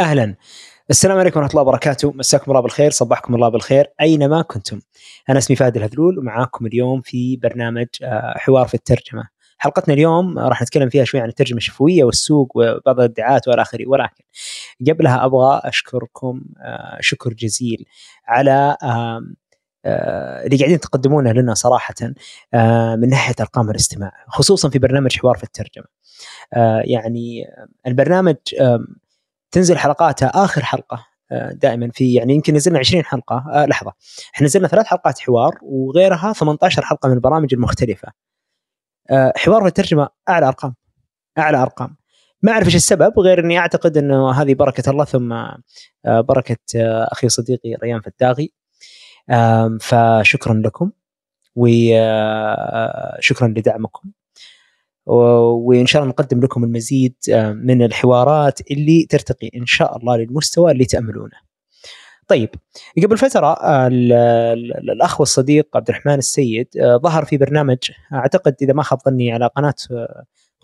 أهلا. السلام عليكم ورحمة الله وبركاته. مساكم الله بالخير صبحكم الله بالخير أينما كنتم. أنا اسمي فهد الهذلول ومعاكم اليوم في برنامج آه، حوار في الترجمة. حلقتنا اليوم راح نتكلم فيها شوي عن الترجمة الشفوية والسوق وبعض الادعاءات وإلى آخره. ولكن قبلها أبغى أشكركم آه، شكر جزيل على آه، اللي قاعدين تقدمونه لنا صراحة آه، من ناحية أرقام الاستماع خصوصا في برنامج حوار في الترجمة. آه، يعني البرنامج تنزل حلقاتها آخر حلقة آه، دائما في يعني يمكن نزلنا 20 حلقة آه لحظة. إحنا نزلنا ثلاث حلقات حوار وغيرها 18 حلقة من البرامج المختلفة. آه حوار في الترجمة أعلى أرقام أعلى أرقام. ما أعرف إيش السبب غير إني أعتقد إنه هذه بركة الله ثم آه بركة آه أخي صديقي ريان فتاغي. آم، فشكرا لكم وشكرا لدعمكم. و- وإن شاء الله نقدم لكم المزيد آه، من الحوارات اللي ترتقي إن شاء الله للمستوى اللي تأملونه. طيب قبل فترة آه، ال- ال- الأخ والصديق عبد الرحمن السيد آه، ظهر في برنامج أعتقد إذا ما خاب ظني على قناة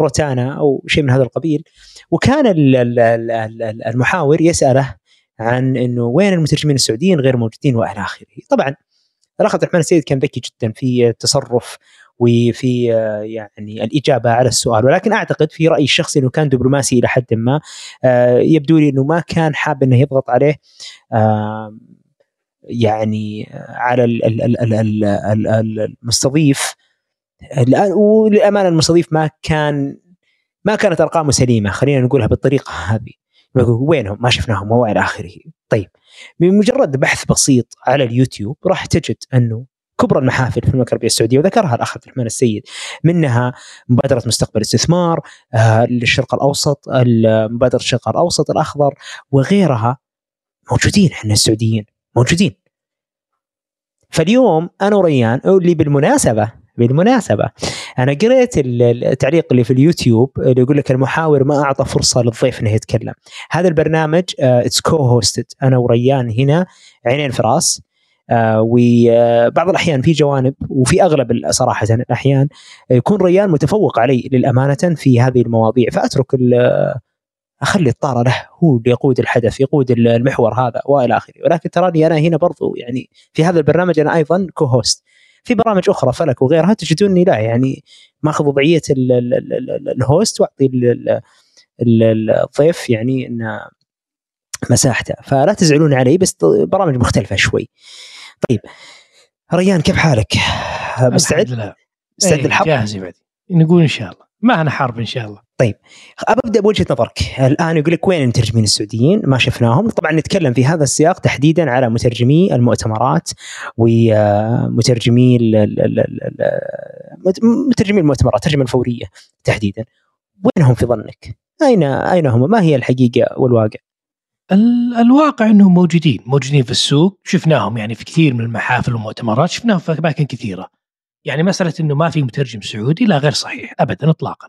روتانا أو شيء من هذا القبيل وكان ال- ال- ال- ال- المحاور يسأله عن إنه وين المترجمين السعوديين غير موجودين وإلى آخره. طبعا الأخ عبد الرحمن السيد كان ذكي جدا في التصرف وفي آه، يعني الإجابة على السؤال. ولكن أعتقد في رأيي الشخصي إنه كان دبلوماسي إلى حد ما. آه، يبدو لي إنه ما كان حاب إنه يضغط عليه آه، يعني على ال- ال- المستضيف. الآن وللأمانة المستضيف ما كان ما كانت أرقامه سليمة. خلينا نقولها بالطريقة هذه. وينهم؟ ما شفناهم وإلى آخره. طيب بمجرد بحث بسيط على اليوتيوب راح تجد أنه كبرى المحافل في المملكة العربية السعودية وذكرها الأخ عبد الرحمن السيد منها مبادرة مستقبل استثمار آه، للشرق الأوسط ال- مبادرة الشرق الأوسط الأخضر وغيرها. موجودين إحنا السعوديين موجودين. فاليوم أنا وريان اللي بالمناسبة بالمناسبة أنا قريت ال- التعليق اللي في اليوتيوب اللي يقول لك المحاور ما أعطى فرصة للضيف إنه يتكلم. هذا البرنامج it's co-hosted أنا وريان هنا عينين في رأس. وبعض الأحيان في جوانب وفي أغلب صراحة الأحيان يكون ريان متفوق علي للأمانة في هذه المواضيع. فأترك ال- أخلي الطارة له هو اللي يقود الحدث يقود ال- المحور هذا وإلى آخره. ولكن تراني أنا هنا برضو يعني في هذا البرنامج أنا أيضا co-host في برامج أخرى فلك وغيرها تجدوني لا يعني ماخذ وضعية ال- ال- ال- ال- ال host وأعطي ال- ال- ال- الضيف يعني انه مساحته. فلا تزعلون علي بس برامج مختلفة شوي. طيب. ريان كيف حالك؟ مستعد؟ الحمد لله. مستعد إيه، للحرب؟ جاهز يا بعد نقول إن شاء الله. ما أنا حرب إن شاء الله. أبدأ بوجهة نظرك. الآن يقول لك وين المترجمين السعوديين؟ ما شفناهم. طبعا نتكلم في هذا السياق تحديدا على مترجمي المؤتمرات ومترجمي ال- مترجمي المؤتمرات الترجمه الفورية تحديدا. وينهم في ظنك؟ أين أين هم؟ ما هي الحقيقة والواقع؟ ال- الواقع انهم موجودين موجودين في السوق شفناهم يعني في كثير من المحافل والمؤتمرات شفناهم في أماكن كثيرة. يعني مسألة إنه ما في مترجم سعودي لا غير صحيح ابدا اطلاقا.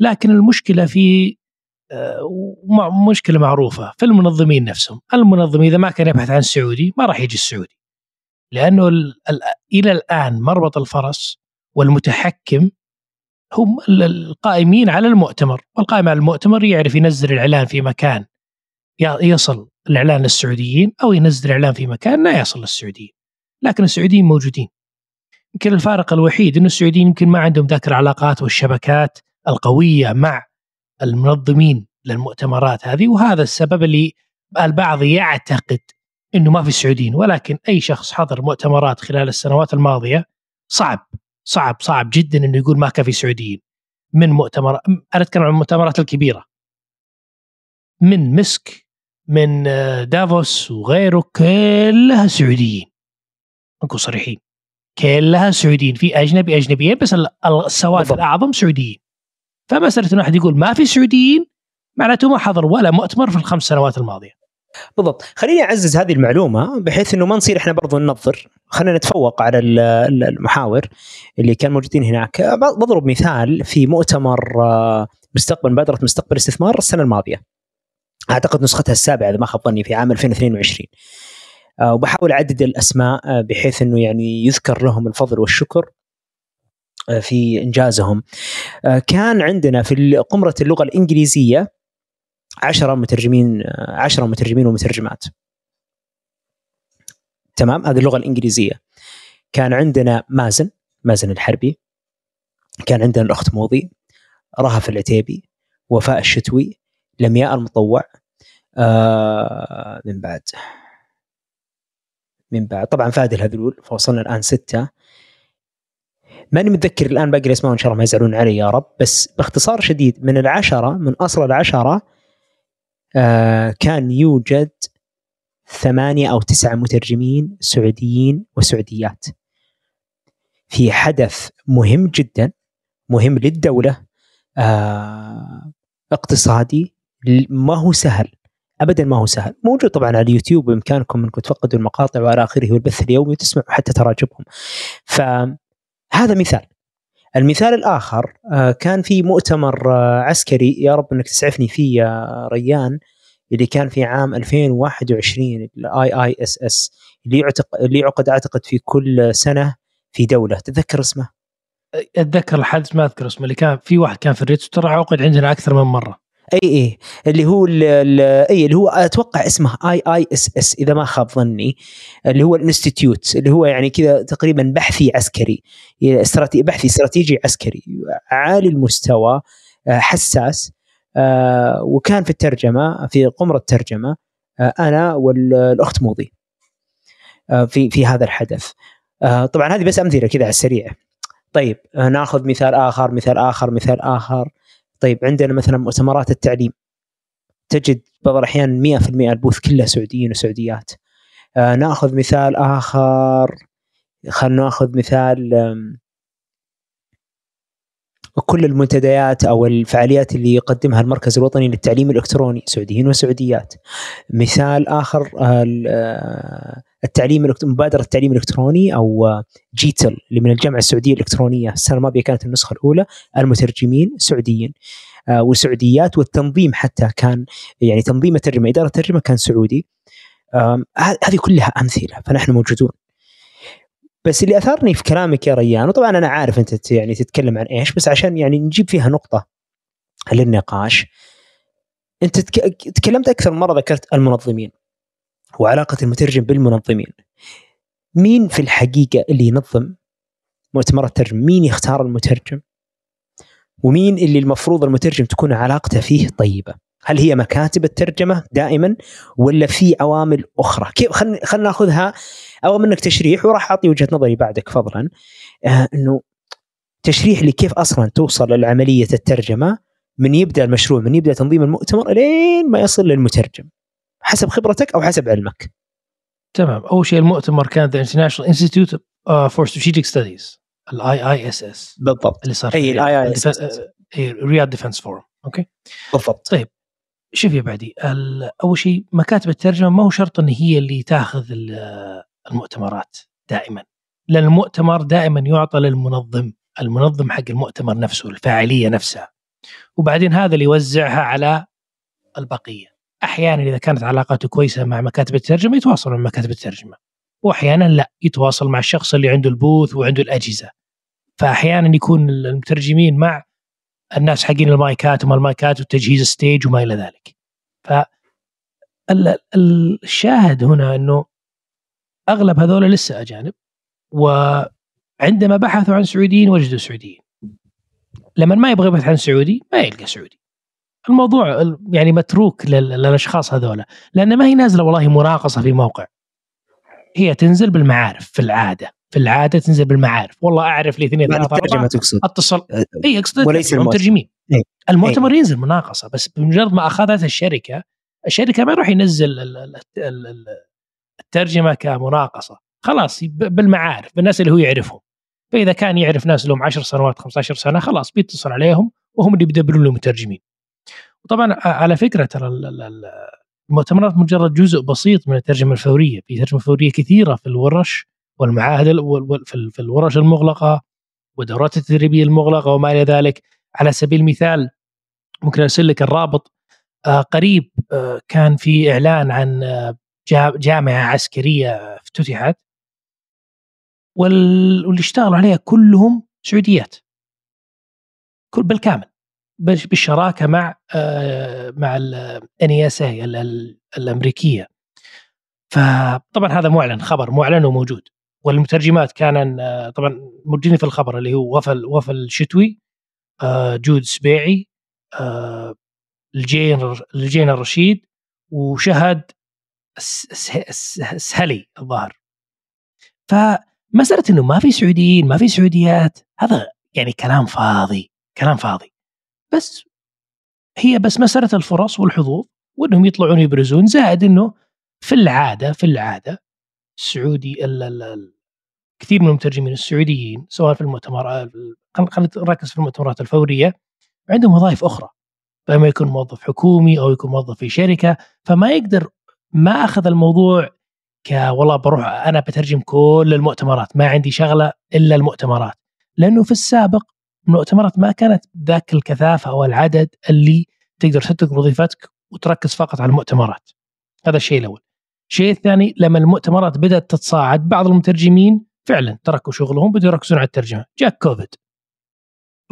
لكن المشكلة في آه، مشكلة معروفة في المنظمين نفسهم. المنظم إذا ما كان يبحث عن سعودي ما راح يجي السعودي. لأنه ال- ال- إلى الآن مربط الفرس والمتحكم هم ال- القائمين على المؤتمر. والقائم على المؤتمر يعرف ينزل الإعلان في مكان يصل الإعلان للسعوديين أو ينزل الاعلان في مكان لا يصل للسعوديين لكن السعوديين موجودين. يمكن الفارق الوحيد إنه السعوديين يمكن ما عندهم ذاك العلاقات والشبكات القوية مع المنظمين للمؤتمرات هذه وهذا السبب اللي البعض يعتقد إنه ما في سعوديين ولكن أي شخص حضر مؤتمرات خلال السنوات الماضية صعب صعب صعب جدا إنه يقول ما كان في سعوديين. من مؤتمر أنا أتكلم عن المؤتمرات الكبيرة. من مسك من آه، دافوس وغيره كلها سعوديين. نكون صريحين. كلها سعوديين. في أجنبي أجنبيين بس ال- السواد. الأعظم سعوديين. فمسألة انه احد يقول ما في سعوديين معناته ما حضر ولا مؤتمر في الخمس سنوات الماضية. بالضبط. خليني أعزز هذه المعلومة بحيث إنه ما نصير إحنا برضو ننظر. خلينا نتفوق على ال- ال- المحاور اللي كان موجودين هناك. بضرب مثال في مؤتمر آه، مستقبل مبادرة مستقبل استثمار السنة الماضية. أعتقد نسختها السابعة إذا ما خاب ظني في عام 2022 آه، وبحاول أعدد الأسماء آه، بحيث إنه يعني يذكر لهم الفضل والشكر آه، في إنجازهم. كان عندنا في قمرة اللغة الإنجليزية 10 مترجمين 10 مترجمين ومترجمات. تمام؟ هذه اللغة الإنجليزية. كان عندنا مازن مازن الحربي. كان عندنا الأخت موضي رهف العتيبي وفاء الشتوي لمياء المطوع. آه من بعد. من بعد. طبعا فهد الهذلول فوصلنا الآن ستة. ماني متذكر الآن باقي الأسماء ان شاء الله ما يزعلون علي يا رب بس باختصار شديد من العشرة من أصل العشرة آه كان يوجد ثمانية أو تسعة مترجمين سعوديين وسعوديات. في حدث مهم جدا مهم للدولة آه اقتصادي ما هو سهل. ابدا ما هو سهل. موجود طبعا على اليوتيوب بإمكانكم أنكم تفقدوا المقاطع والى آخره والبث اليومي وتسمعوا حتى تراجمهم فهذا مثال. المثال الآخر آه، كان في مؤتمر آه، عسكري يا رب إنك تسعفني فيه يا ريان اللي كان في عام 2021 ال IISS اللي يعتق اللي يعقد أعتقد في كل سنة في دولة. تتذكر اسمه؟ أتذكر الحدث ما أذكر اسمه اللي كان في واحد كان في الريتز ترى عقد عندنا أكثر من مرة. إي إي. اللي هو إي اللي هو أتوقع اسمه IISS إذا ما خاب ظني. اللي هو ال institute اللي هو يعني كذا تقريبا بحثي عسكري. استراتيجي بحثي استراتيجي عسكري. عالي المستوى آه، حساس آه، وكان في الترجمة في قمرة ترجمة آه، أنا والأخت موضي في في هذا الحدث. طبعا هذه بس أمثلة كذا على السريع. طيب ناخذ مثال آخر مثال آخر مثال آخر. طيب عندنا مثلا مؤتمرات التعليم. تجد بعض الأحيان 100% البوث كله سعوديين وسعوديات. آه نأخذ مثال آخر. خلينا نأخذ مثال كل المنتديات أو الفعاليات اللي يقدمها المركز الوطني للتعليم الإلكتروني سعوديين وسعوديات. مثال آخر آه، التعليم مبادرة التعليم الإلكتروني أو جيتل اللي من الجامعة السعودية الإلكترونية. السنة الماضية كانت النسخة الأولى. المترجمين سعوديين. آه، وسعوديات والتنظيم حتى كان يعني تنظيم الترجمة إدارة الترجمة كان سعودي. هذه كلها أمثلة فنحن موجودون. بس اللي أثارني في كلامك يا ريان وطبعا أنا عارف أنت يعني تتكلم عن إيش بس عشان يعني نجيب فيها نقطة للنقاش. أنت تكلمت أكثر مرة ذكرت المنظمين. وعلاقة المترجم بالمنظمين. مين في الحقيقة اللي ينظم مؤتمرات الترجمه مين يختار المترجم؟ ومين اللي المفروض المترجم تكون علاقته فيه طيبة؟ هل هي مكاتب الترجمة دائما ولا في عوامل أخرى؟ كيف خلينا ناخذها أو منك تشريح وراح أعطي وجهة نظري بعدك فضلا. آه إنه تشريح لكيف أصلا توصل لعملية الترجمة من يبدأ المشروع من يبدأ تنظيم المؤتمر لين ما يصل للمترجم. حسب خبرتك أو حسب علمك. تمام. أول شيء المؤتمر كان The International Institute for Strategic Studies ال IISS بالضبط. اللي صار اي ال IISS Riyadh Defense Forum okay؟ بالضبط. طيب. شوف يا بعدي أول شيء مكاتب الترجمة ما هو شرط إن هي اللي تأخذ المؤتمرات دائما. لأن المؤتمر دائما يعطى للمنظم المنظم حق المؤتمر نفسه الفعالية نفسها. وبعدين هذا اللي يوزعها على البقية. أحيانا إذا كانت علاقاته كويسة مع مكاتب الترجمة يتواصل مع مكاتب الترجمة. وأحيانا لا يتواصل مع الشخص اللي عنده ال booth وعنده الأجهزة. فأحيانا يكون المترجمين مع الناس حقين المايكات وما المايكات وتجهيز stage وما إلى ذلك. ف الشاهد هنا إنه أغلب هذول لسه أجانب. وعندما بحثوا عن سعوديين وجدوا سعوديين. لما ما يبغى يبحث عن سعودي ما يلقى سعودي. الموضوع يعني متروك للأشخاص هذول لأن ما هي نازلة والله مناقصة في موقع. هي تنزل بالمعارف في العادة في العادة تنزل بالمعارف. والله أعرف لي اثنين ثلاثة الترجمه تقصد. اتصل. اي أقصد وليس المترجمين إيه. المؤتمر إيه. ينزل مناقصة بس بمجرد ما أخذت الشركة الشركة ما يروح ينزل الترجمة كمناقصة. خلاص بالمعارف بالناس اللي هو يعرفهم. فإذا كان يعرف ناس لهم 10 سنوات 15 سنة خلاص بيتصل عليهم وهم اللي بيدبرون له مترجمين. وطبعا على فكرة ترى المؤتمرات مجرد جزء بسيط من الترجمة الفورية. في ترجمة فورية كثيرة في الورش والمعاهد في الورش المغلقة والدورات التدريبية المغلقة وما إلى ذلك. على سبيل المثال ممكن أرسل لك الرابط. قريب كان في إعلان عن جامعة عسكرية افتتحت. واللي اشتغلوا عليها كلهم سعوديات. كل بالكامل. بالشراكه مع آه، مع ال NSA الأمريكية. فطبعا هذا معلن خبر معلن وموجود. والمترجمات كان آه، طبعا موجودين في الخبر اللي هو وفل وفلشتوي آه، جود سبيعي الجين الجين الرشيد وشهد سهلي الظاهر. فمساله إنه ما في سعوديين ما في سعوديات هذا يعني كلام فاضي كلام فاضي. بس هي بس مسألة الفرص والحظوظ وإنهم يطلعون يبرزون. زائد إنه في العادة في العادة السعودي ال ال كثير من المترجمين السعوديين سواء في المؤتمرات خلينا نركز في المؤتمرات الفورية عندهم وظائف أخرى. فما يكون موظف حكومي أو يكون موظف في شركة فما يقدر ما أخذ الموضوع ك والله بروح أنا بترجم كل المؤتمرات ما عندي شغلة إلا المؤتمرات. لأنه في السابق المؤتمرات ما كانت ذاك الكثافة أو العدد اللي تقدر تترك وظيفتك وتركز فقط على المؤتمرات. هذا الشيء الأول. الشيء الثاني لما المؤتمرات بدأت تتصاعد بعض المترجمين فعلا تركوا شغلهم بدوا يركزون على الترجمة. جاء كوفيد.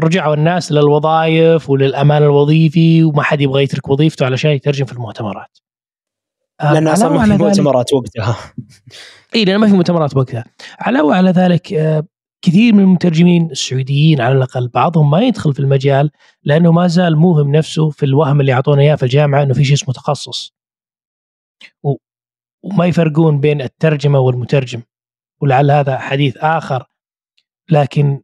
رجعوا الناس للوظائف وللأمان الوظيفي وما حد يبغى يترك وظيفته علشان يترجم في المؤتمرات. لأن أصلا ما في مؤتمرات وقتها. اي لأن ما في مؤتمرات وقتها. علاوه على ذلك آه، كثير من المترجمين السعوديين على الأقل بعضهم ما يدخل في المجال لأنه ما زال موهم نفسه في الوهم اللي اعطونا إياه في الجامعة إنه في شيء اسمه تخصص. و... وما يفرقون بين الترجمة والمترجم. ولعل هذا حديث آخر. لكن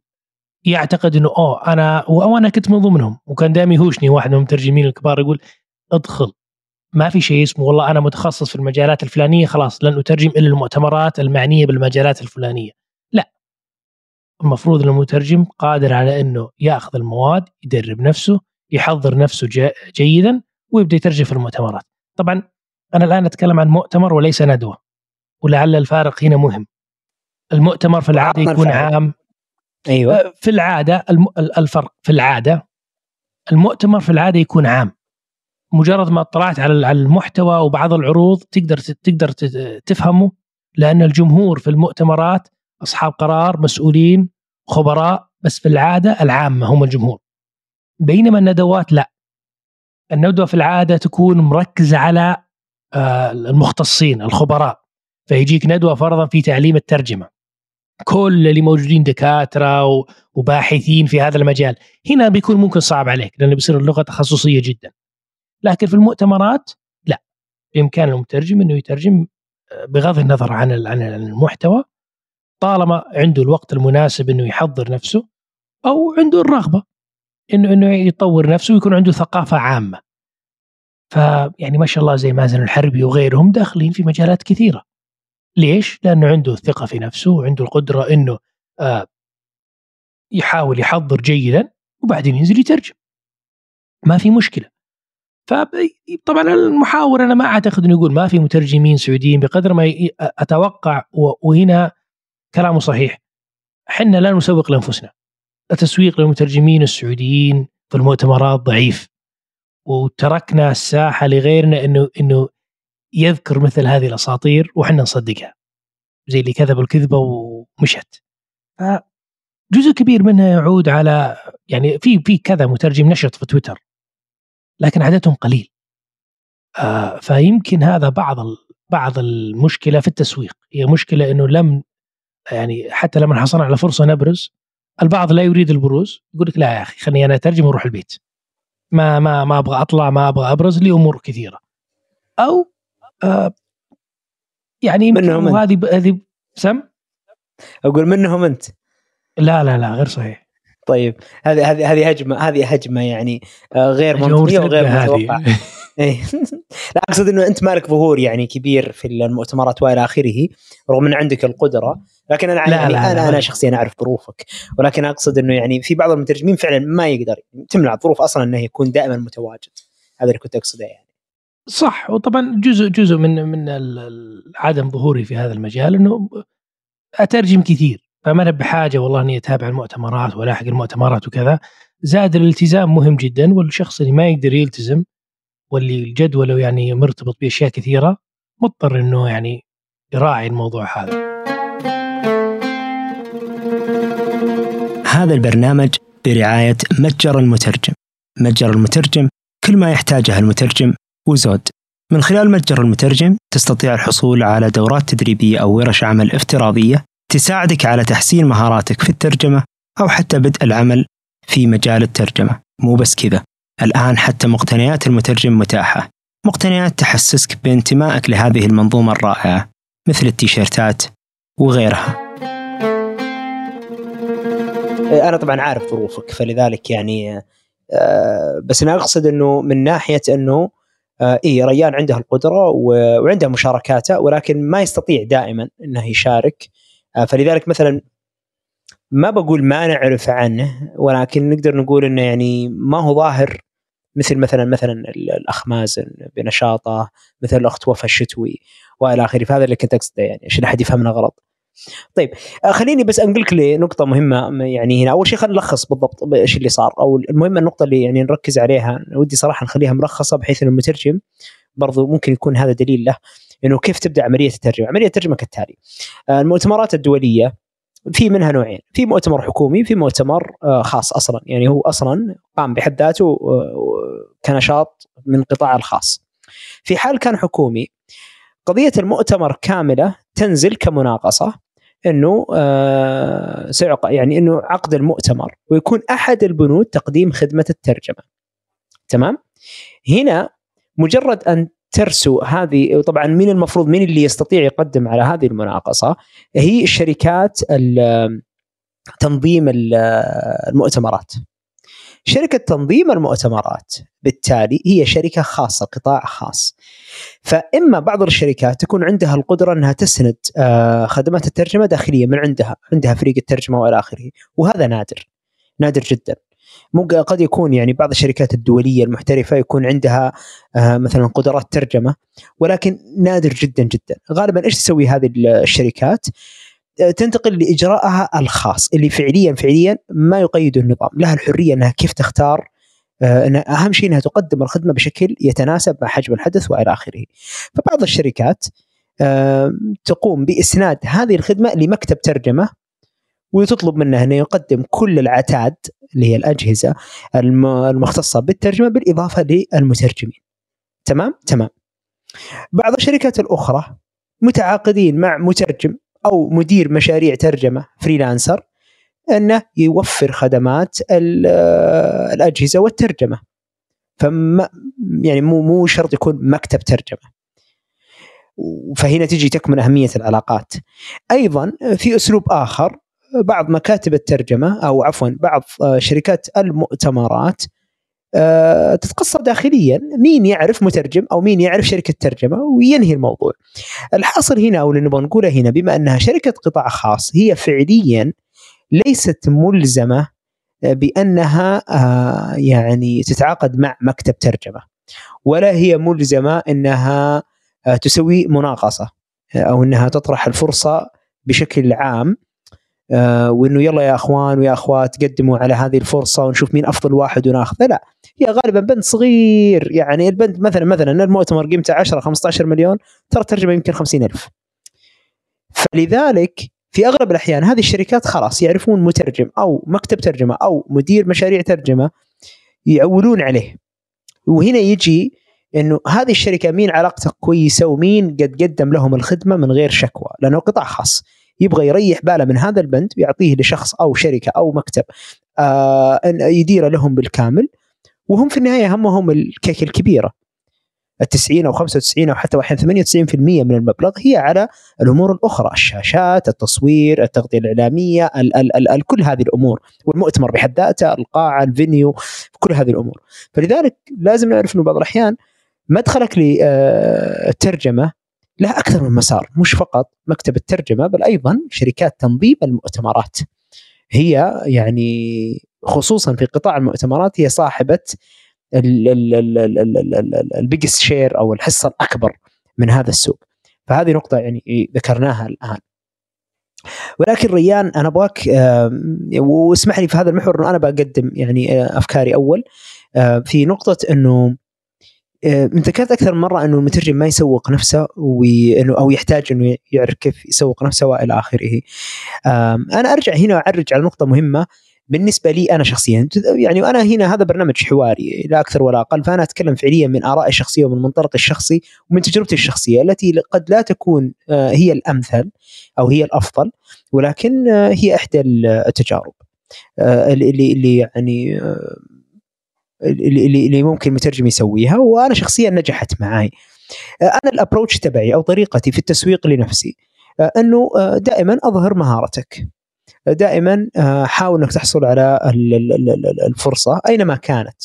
يعتقد إنه أوه أنا وأنا كنت من ضمنهم. وكان دائما يهوشني واحد من المترجمين الكبار يقول ادخل. ما في شيء اسمه. والله أنا متخصص في المجالات الفلانية خلاص لن أترجم إلا المؤتمرات المعنية بالمجالات الفلانية. لا المفروض المترجم قادر على إنه يأخذ المواد يدرب نفسه يحضر نفسه جيدا ويبدأ يترجم في المؤتمرات. طبعا أنا الآن أتكلم عن مؤتمر وليس ندوة ولعل الفارق هنا مهم. المؤتمر في العادة يكون عام. أيوه. أه، في العادة الفرق في العادة المؤتمر في العادة يكون عام. مجرد ما اطلعت على المحتوى وبعض العروض تقدر تقدر تفهمه لأن الجمهور في المؤتمرات أصحاب قرار مسؤولين خبراء بس في العادة العامة هم الجمهور. بينما الندوات لا. الندوة في العادة تكون مركزة على آه، المختصين الخبراء. فيجيك ندوة فرضا في تعليم الترجمة. كل اللي موجودين دكاترة وباحثين في هذا المجال. هنا بيكون ممكن صعب عليك لأنه بيصير اللغة تخصصية جدا. لكن في المؤتمرات لا. بإمكان المترجم إنه يترجم آه، بغض النظر عن عن المحتوى طالما عنده الوقت المناسب إنه يحضر نفسه أو عنده الرغبة انه إنه يطور نفسه ويكون عنده ثقافة عامة. فيعني ما شاء الله زي مازن الحربي وغيرهم داخلين في مجالات كثيرة. ليش؟ لأنه عنده الثقة في نفسه وعنده القدرة إنه آه يحاول يحضر جيدا وبعدين ينزل يترجم. ما في مشكلة. فطبعا المحاور أنا ما أعتقد إنه يقول ما في مترجمين سعوديين بقدر ما أتوقع وهنا كلامه صحيح. إحنا لا نسوق لأنفسنا. التسويق للمترجمين السعوديين في المؤتمرات ضعيف. وتركنا الساحة لغيرنا إنه إنه يذكر مثل هذه الأساطير وحنا نصدقها. زي اللي كذب الكذبة ومشت. جزء كبير منها يعود على يعني في في كذا مترجم نشط في تويتر. لكن عددهم قليل. آه فيمكن هذا بعض بعض المشكلة في التسويق. هي مشكلة إنه لم يعني حتى لما حصلنا على فرصة نبرز البعض لا يريد البروز يقول لك لا يا أخي خليني أنا أترجم وأروح البيت. ما ما ما أبغى أطلع ما أبغى أبرز لامور كثيرة. أو آه يعني منهم هذه هذه سم؟ أقول منهم أنت. لا لا لا غير صحيح. طيب هذه هذه هذه هجمة هذه هجمة يعني آه، غير منطقية وغير متوقعة. إيه. لا أقصد إنه أنت مالك ظهور يعني كبير في المؤتمرات وإلى آخره رغم إن عندك القدرة لكن أنا لا يعني لا أنا لا أنا شخصيا أعرف ظروفك. ولكن أقصد إنه يعني في بعض المترجمين فعلا ما يقدر تمنع الظروف أصلا إنه يكون دائما متواجد. هذا اللي كنت أقصده يعني. صح. وطبعا جزء جزء من من عدم ظهوري في هذا المجال إنه أترجم كثير. فما أنا بحاجة والله إني أتابع المؤتمرات وألاحق المؤتمرات وكذا. زائد الالتزام مهم جدا والشخص اللي ما يقدر يلتزم واللي جدوله يعني مرتبط باشياء كثيرة مضطر إنه يعني يراعي الموضوع هذا. هذا البرنامج برعاية متجر المترجم. متجر المترجم كل ما يحتاجه المترجم وزود من خلال متجر المترجم تستطيع الحصول على دورات تدريبية أو ورش عمل افتراضية تساعدك على تحسين مهاراتك في الترجمة أو حتى بدء العمل في مجال الترجمة مو بس كذا الآن حتى مقتنيات المترجم متاحة. مقتنيات تحسسك بانتمائك لهذه المنظومة الرائعة مثل التيشيرتات وغيرها. أنا طبعا عارف ظروفك فلذلك يعني آه، بس أنا أقصد أنه من ناحية أنه آه، إيه ريان عنده القدرة وعنده مشاركاته ولكن ما يستطيع دائما أنه يشارك. آه، فلذلك مثلا ما بقول ما نعرف عنه ولكن نقدر نقول إنه يعني ما هو ظاهر مثل مثلا مثلا الاخ مازن بنشاطة مثل الاخت وفاء الشتوي وإلى آخره فهذا اللي كنت أقصده يعني عشان أحد يفهمنا غلط. طيب آه، خليني بس انقل لك لنقطة مهمة يعني هنا أول شيء خلينا نلخص بالضبط إيش اللي صار أو المهم النقطة اللي يعني نركز عليها ودي صراحة نخليها مرخصه بحيث إنه المترجم برضو ممكن يكون هذا دليل له إنه كيف تبدأ عملية الترجمة، عملية الترجمة كالتالي. آه، المؤتمرات الدولية في منها نوعين في مؤتمر حكومي في مؤتمر آه، خاص أصلا. يعني هو أصلا قام بحد ذاته كنشاط من القطاع الخاص. في حال كان حكومي قضية المؤتمر كاملة تنزل كمناقصة إنه آه سيعق يعني إنه عقد المؤتمر ويكون أحد البنود تقديم خدمة الترجمة. تمام؟ هنا مجرد أن ترسو هذه طبعا مين المفروض مين اللي يستطيع يقدم على هذه المناقصة هي الشركات تنظيم المؤتمرات. شركة تنظيم المؤتمرات بالتالي هي شركة خاصة قطاع خاص. فإما بعض الشركات تكون عندها القدرة أنها تسند آه، خدمات الترجمة داخليا من عندها عندها فريق الترجمة وإلى آخره وهذا نادر نادر جدا. مو قد يكون يعني بعض الشركات الدولية المحترفة يكون عندها آه، مثلا قدرات ترجمة ولكن نادر جدا جدا. غالبا إيش تسوي هذه الشركات؟ آه، تنتقل لإجراءها الخاص اللي فعليا فعليا ما يقيد النظام. لها الحرية إنها كيف تختار آه، أهم شيء إنها تقدم الخدمة بشكل يتناسب مع حجم الحدث وإلى آخره. فبعض الشركات تقوم بإسناد هذه الخدمة لمكتب ترجمة وتطلب منه أنه يقدم كل العتاد اللي هي الأجهزة المختصة بالترجمة بالإضافة للمترجمين. تمام؟ تمام. بعض الشركات الأخرى متعاقدين مع مترجم أو مدير مشاريع ترجمة فريلانسر أنه يوفر خدمات الأجهزة والترجمة. فما يعني مو مو شرط يكون مكتب ترجمة. فهنا تجي تكمن أهمية العلاقات. أيضا في أسلوب آخر بعض مكاتب الترجمة أو عفوا بعض آه، شركات المؤتمرات آه، تتقصى داخليا مين يعرف مترجم أو مين يعرف شركة ترجمة وينهي الموضوع. الحاصل هنا أو اللي نبغى نقوله هنا بما أنها شركة قطاع خاص هي فعليا ليست ملزمة بأنها آه، يعني تتعاقد مع مكتب ترجمة ولا هي ملزمة أنها تسوي مناقصة أو أنها تطرح الفرصة بشكل عام وإنه يلا يا أخوان ويا أخوات قدموا على هذه الفرصة ونشوف مين أفضل واحد وناخذه لا هي غالبا بند صغير. يعني البند مثلا مثلا المؤتمر قيمته 10 15 مليون ترى الترجمة يمكن 50 ألف. فلذلك في أغلب الأحيان هذه الشركات خلاص يعرفون مترجم أو مكتب ترجمة أو مدير مشاريع ترجمة يعولون عليه. وهنا يجي إنه هذه الشركة مين علاقته كويسة ومين قد قدم لهم الخدمة من غير شكوى لأنه قطاع خاص. يبغى يريح باله من هذا البند ويعطيه لشخص أو شركة أو مكتب آه يديره لهم بالكامل. وهم في النهاية همهم الكيكه الكبيرة. ال 90 أو 95 أو حتى أحيانا 98% من المبلغ هي على الأمور الأخرى الشاشات، التصوير، التغطية الإعلامية، ال ال ال ال كل هذه الأمور. والمؤتمر بحد ذاته، القاعة، الفينيو، كل هذه الأمور. فلذلك لازم نعرف إنه بعض الأحيان مدخلك للترجمه لها أكثر من مسار مش فقط مكتب الترجمة بل أيضا شركات تنظيم المؤتمرات. هي يعني خصوصا في قطاع المؤتمرات هي صاحبة ال biggest share أو الحصة الأكبر من هذا السوق. فهذه نقطة يعني ذكرناها الآن. ولكن ريان أنا أبغاك واسمح لي في هذا المحور إنه أنا بقدم يعني أفكاري أول. في نقطة إنه آه، انت ذكرت أكثر من مرة أنه المترجم ما يسوق نفسه وانه أو يحتاج إنه يعرف كيف يسوق نفسه وإلى آخره. أنا أرجع هنا وأعرج على نقطة مهمة بالنسبة لي أنا شخصيا يعني أنا هنا هذا برنامج حواري لا أكثر ولا أقل فأنا أتكلم فعليا من آرائي الشخصية ومن منطلقي الشخصي ومن تجربتي الشخصية التي قد لا تكون هي الأمثل أو هي الأفضل ولكن هي إحدى التجارب اللي اللي يعني اللي اللي ممكن المترجم يسويها وأنا شخصيا نجحت معي أنا الابروتش تبعي أو طريقتي في التسويق لنفسي أنه دائما أظهر مهارتك. دائما حاول أنك تحصل على الفرصة أينما كانت.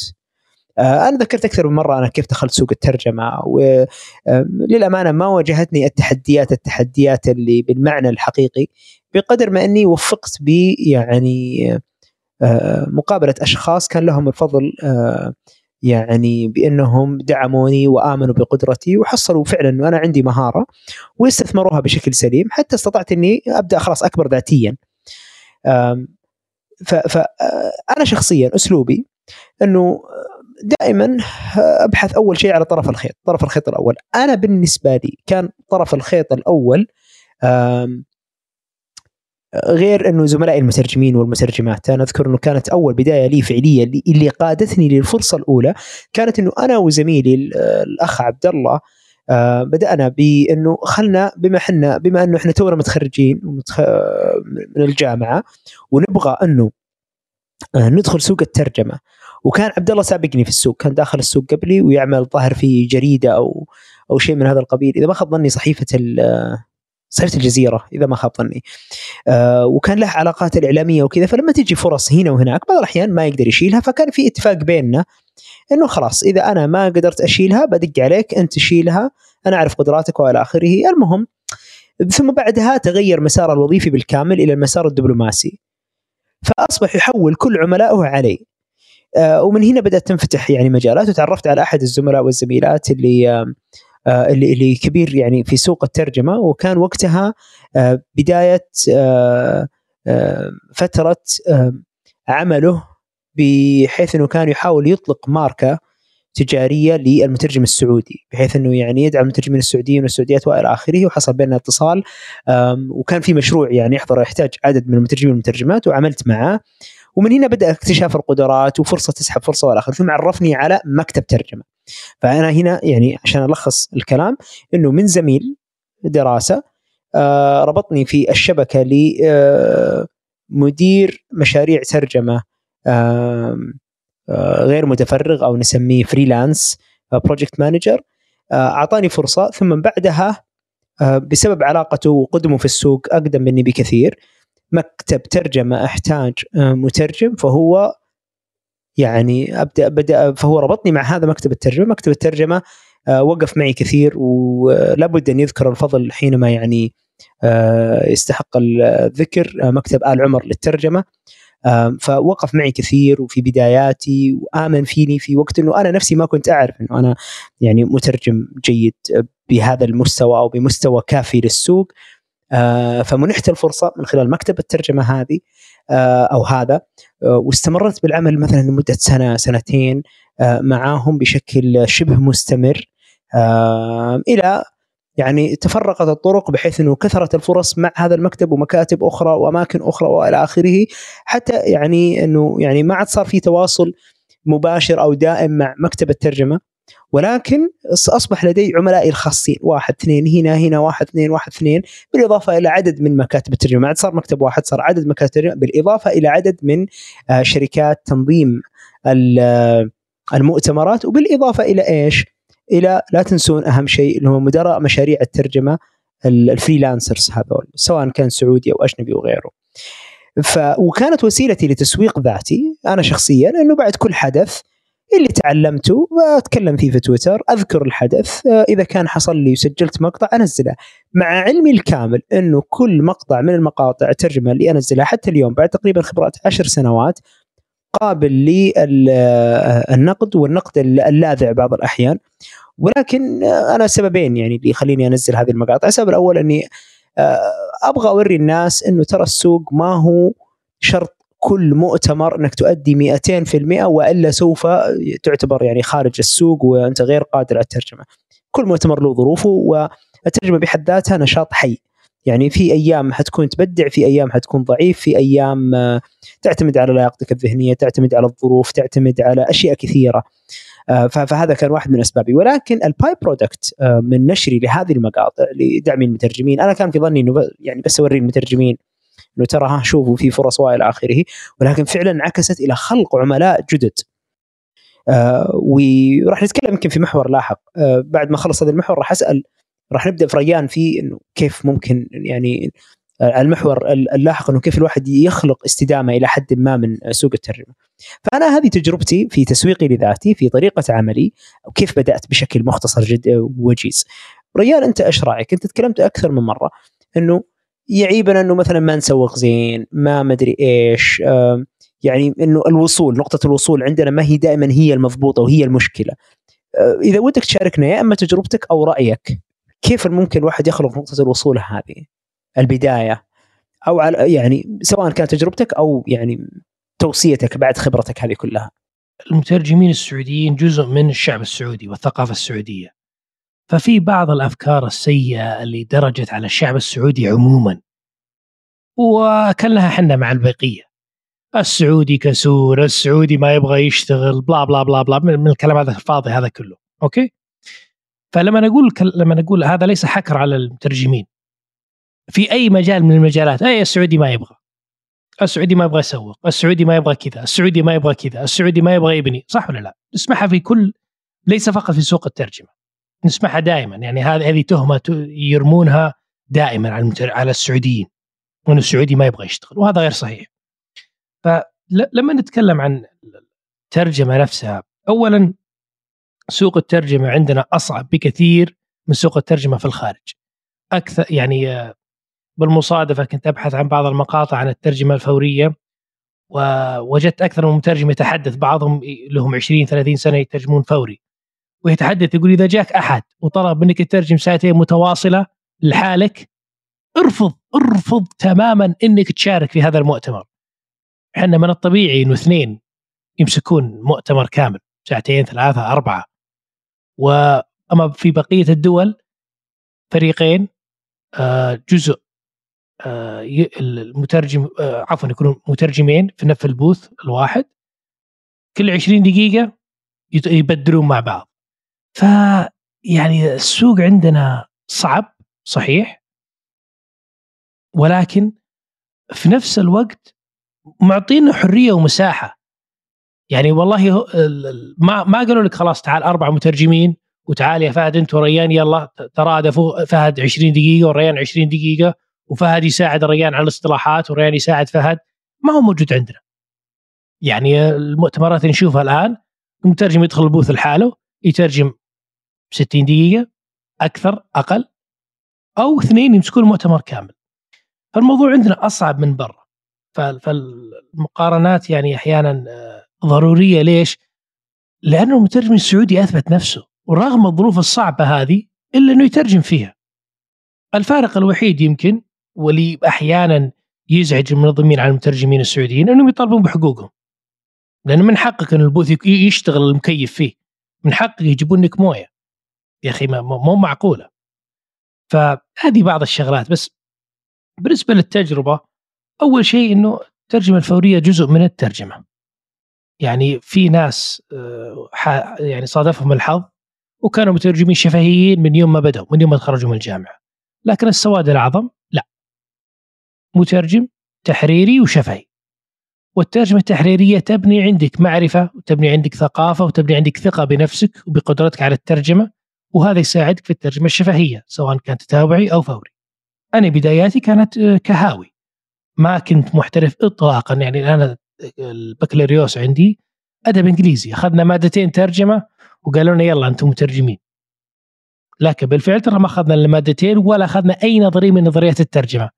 أنا ذكرت أكثر من مرة أنا كيف دخلت سوق الترجمة وللامانه ما واجهتني التحديات التحديات اللي بالمعنى الحقيقي بقدر ما أني وفقت ب يعني مقابلة أشخاص كان لهم الفضل يعني بأنهم دعموني وآمنوا بقدرتي وحصلوا فعلا إنه أنا عندي مهارة واستثمروها بشكل سليم حتى استطعت إني أبدأ خلاص أكبر ذاتيا. فانا شخصيا أسلوبي إنه دائما أبحث أول شيء على طرف الخيط، طرف الخيط الأول، أنا بالنسبة لي كان طرف الخيط الأول غير أنه زملائي المترجمين والمترجمات أنا أذكر أنه كانت أول بداية لي فعليه اللي قادتني للفرصة الأولى كانت أنه أنا وزميلي الأخ عبد الله آه بدأنا بأنه خلنا بما إحنا بما أنه إحنا تونا متخرجين من الجامعة ونبغى أنه آه ندخل سوق الترجمة. وكان عبد الله سابقني في السوق كان داخل السوق قبلي ويعمل ظاهر في جريدة أو أو شيء من هذا القبيل. إذا ما خاب ظني صحيفة صحيفه الجزيرة إذا ما خاب ظني. آه وكان له علاقات الإعلامية وكذا فلما تجي فرص هنا وهناك بعض الأحيان ما يقدر يشيلها فكان في اتفاق بيننا إنه خلاص إذا أنا ما قدرت أشيلها بدق عليك أنت تشيلها أنا أعرف قدراتك وإلى آخره. المهم ثم بعدها تغير مسار الوظيفي بالكامل إلى المسار الدبلوماسي. فأصبح يحول كل عملائه علي. آه ومن هنا بدأت تنفتح يعني مجالات وتعرفت على أحد الزملاء والزميلات اللي آه اللي اللي كبير يعني في سوق الترجمة وكان وقتها بداية فترة عمله بحيث إنه كان يحاول يطلق ماركة تجارية للمترجم السعودي بحيث إنه يعني يدعم المترجمين السعوديين والسعوديات وإلى آخره وحصل بيننا اتصال وكان في مشروع يعني يحضر يحتاج عدد من المترجمين والمترجمات وعملت معه ومن هنا بدأ اكتشاف القدرات وفرصة تسحب فرصة والى اخره ثم عرفني على مكتب ترجمة. فأنا هنا يعني عشان ألخص الكلام إنه من زميل دراسة آه ربطني في الشبكة لمدير آه مشاريع ترجمة آه غير متفرغ أو نسميه freelance project manager أعطاني فرصة. ثم بعدها بسبب علاقته وقدمه في السوق أقدم مني بكثير. مكتب ترجمة أحتاج مترجم فهو يعني أبدأ بدأ فهو ربطني مع هذا مكتب الترجمة، مكتب الترجمة وقف معي كثير ولابد أن يذكر الفضل حينما يعني يستحق الذكر مكتب آل عمر للترجمة. فوقف معي كثير وفي بداياتي وآمن فيني في وقت إنه أنا نفسي ما كنت أعرف إنه أنا يعني مترجم جيد بهذا المستوى أو بمستوى كافي للسوق. فمنحت الفرصة من خلال مكتب الترجمة هذه أو هذا واستمرت بالعمل مثلا لمدة سنة سنتين معاهم بشكل شبه مستمر إلى يعني تفرقت الطرق بحيث إنه كثرت الفرص مع هذا المكتب ومكاتب أخرى وأماكن أخرى وإلى آخره حتى يعني إنه يعني ما عاد صار في تواصل مباشر أو دائم مع مكتب الترجمة. ولكن أصبح لدي عملائي الخاصين واحد اثنين هنا هنا واحد اثنين واحد اثنين بالإضافة إلى عدد من مكاتب الترجمة صار مكتب واحد صار عدد مكاتب الترجمة بالإضافة إلى عدد من شركات تنظيم المؤتمرات وبالإضافة إلى إيش؟ إلى لا تنسون أهم شيء اللي هو مدراء مشاريع الترجمة ال freelancers هذول سواء كان سعودي أو أجنبي وغيره. ف وكانت وسيلتي لتسويق ذاتي أنا شخصيا انه بعد كل حدث اللي تعلمته اتكلم فيه في تويتر. أذكر الحدث إذا كان حصل لي وسجلت مقطع أنزله. مع علمي الكامل إنه كل مقطع من المقاطع الترجمة اللي أنزلها حتى اليوم بعد تقريبا خبرات عشر سنوات قابل للنقد والنقد اللاذع بعض الأحيان. ولكن أنا سببين يعني اللي يخليني أنزل هذه المقاطع. السبب الأول إني أبغى أوري الناس إنه ترى السوق ما هو شرط كل مؤتمر انك تؤدي 200% وإلا سوف تعتبر يعني خارج السوق وأنت غير قادر على الترجمة. كل مؤتمر له ظروفه والترجمة بحد ذاتها نشاط حي. يعني في أيام حتكون تبدع في أيام حتكون ضعيف في أيام آه، تعتمد على لياقتك الذهنية تعتمد على الظروف تعتمد على أشياء كثيرة آه، فهذا كان واحد من أسبابي ولكن ال by-product آه، من نشري لهذه المقاطع لدعم المترجمين أنا كان في ظني إنه يعني بس أوري المترجمين إنه ترى ها شوفوا في فرص والى اخره ولكن فعلا انعكست إلى خلق عملاء جدد آه وراح نتكلم يمكن في محور لاحق آه بعد ما خلص هذا المحور راح أسأل راح نبدأ في ريان في إنه كيف ممكن يعني المحور اللاحق إنه كيف الواحد يخلق استدامة إلى حد ما من سوق الترجمة. فأنا هذه تجربتي في تسويقي لذاتي في طريقة عملي وكيف بدأت بشكل مختصر جدا ووجيز. ريان أنت إيش رأيك؟ أنت تكلمت أكثر من مرة إنه يعيبنا إنه مثلا ما نسوق زين، ما مدري إيش، يعني إنه الوصول نقطة الوصول عندنا ما هي دائما هي المضبوطة وهي المشكلة. إذا ودك تشاركنا يا أما تجربتك أو رأيك كيف ممكن الواحد يخلق نقطة الوصول هذه؟ البداية أو على يعني سواء كانت تجربتك أو يعني توصيتك بعد خبرتك هذه كلها. المترجمين السعوديين جزء من الشعب السعودي والثقافة السعودية. ففي بعض الأفكار السيئة اللي درجت على الشعب السعودي عموما. وكلها حنا مع البقية. السعودي كسور، السعودي ما يبغى يشتغل، بلا بلا بلا بلا من الكلام هذا الفاضي هذا كله، أوكي؟ فلما نقول لما نقول هذا ليس حكر على المترجمين في أي مجال من المجالات أي السعودي ما يبغى السعودي ما يبغى يسوق السعودي ما يبغى كذا السعودي ما يبغى كذا السعودي ما يبغى يبني صح ولا لا نسمعها في كل ليس فقط في سوق الترجمة نسمعها دائما. يعني هذه تهمة يرمونها دائما على على السعوديين وإن السعودي ما يبغى يشتغل وهذا غير صحيح. فلما نتكلم عن الترجمة نفسها اولا سوق الترجمة عندنا أصعب بكثير من سوق الترجمة في الخارج. أكثر يعني بالمصادفة كنت أبحث عن بعض المقاطع عن الترجمة الفورية ووجدت أكثر من مترجم يتحدث بعضهم لهم 20 30 سنة يترجمون فوري. ويتحدث يقول إذا جاك أحد وطلب منك تترجم ساعتين متواصلة لحالك ارفض ارفض تماما إنك تشارك في هذا المؤتمر. إحنا من الطبيعي إنه اثنين يمسكون مؤتمر كامل ساعتين ثلاثة أربعة. وأما في بقية الدول فريقين آه، جزء آه، المترجم آه، عفوا يكونوا مترجمين في نفس البوث الواحد. كل 20 دقيقة يبدلون مع بعض. ف يعني السوق عندنا صعب صحيح. ولكن في نفس الوقت معطينا حرية ومساحة. يعني والله ما ما قالوا لك خلاص تعال أربع مترجمين وتعال يا فهد أنت وريان يلا ترادفوا فهد 20 دقيقة وريان 20 دقيقة وفهد يساعد الريان على الاصطلاحات وريان يساعد فهد. ما هو موجود عندنا. يعني المؤتمرات نشوفها الآن المترجم يدخل البوث لحاله يترجم 60 دقيقة أكثر أقل أو اثنين يمسكون المؤتمر كامل فالموضوع عندنا أصعب من برا فالمقارنات يعني أحيانا آه، ضرورية ليش؟ لأنه المترجم السعودي أثبت نفسه ورغم الظروف الصعبة هذه إلا إنه يترجم فيها. الفارق الوحيد يمكن واللي أحيانا يزعج المنظمين على المترجمين السعوديين إنهم يطالبون بحقوقهم. لأنه من حقك إن البوث يشتغل المكيف فيه، من حقك يجيبون لك موية. يا أخي مو معقولة. فهذه بعض الشغلات. بس بالنسبة للتجربة أول شيء إنه الترجمة الفورية جزء من الترجمة. يعني في ناس آه، يعني صادفهم الحظ وكانوا مترجمين شفهيين من يوم ما بدأوا من يوم ما تخرجوا من الجامعة. لكن السواد الأعظم لا. مترجم تحريري وشفهي. والترجمة التحريرية تبني عندك معرفة وتبني عندك ثقافة وتبني عندك ثقة بنفسك وبقدرتك على الترجمة. وهذا يساعدك في الترجمة الشفهية سواء كانت تتابعي أو فوري. أنا بداياتي كانت آه، كهاوي. ما كنت محترف إطلاقا يعني أنا البكالوريوس عندي أدب إنجليزي. أخذنا مادتين ترجمة وقالوا لنا يلا أنتم مترجمين. لكن بالفعل ترى ما أخذنا المادتين ولا أخذنا أي نظرية من نظريات الترجمة.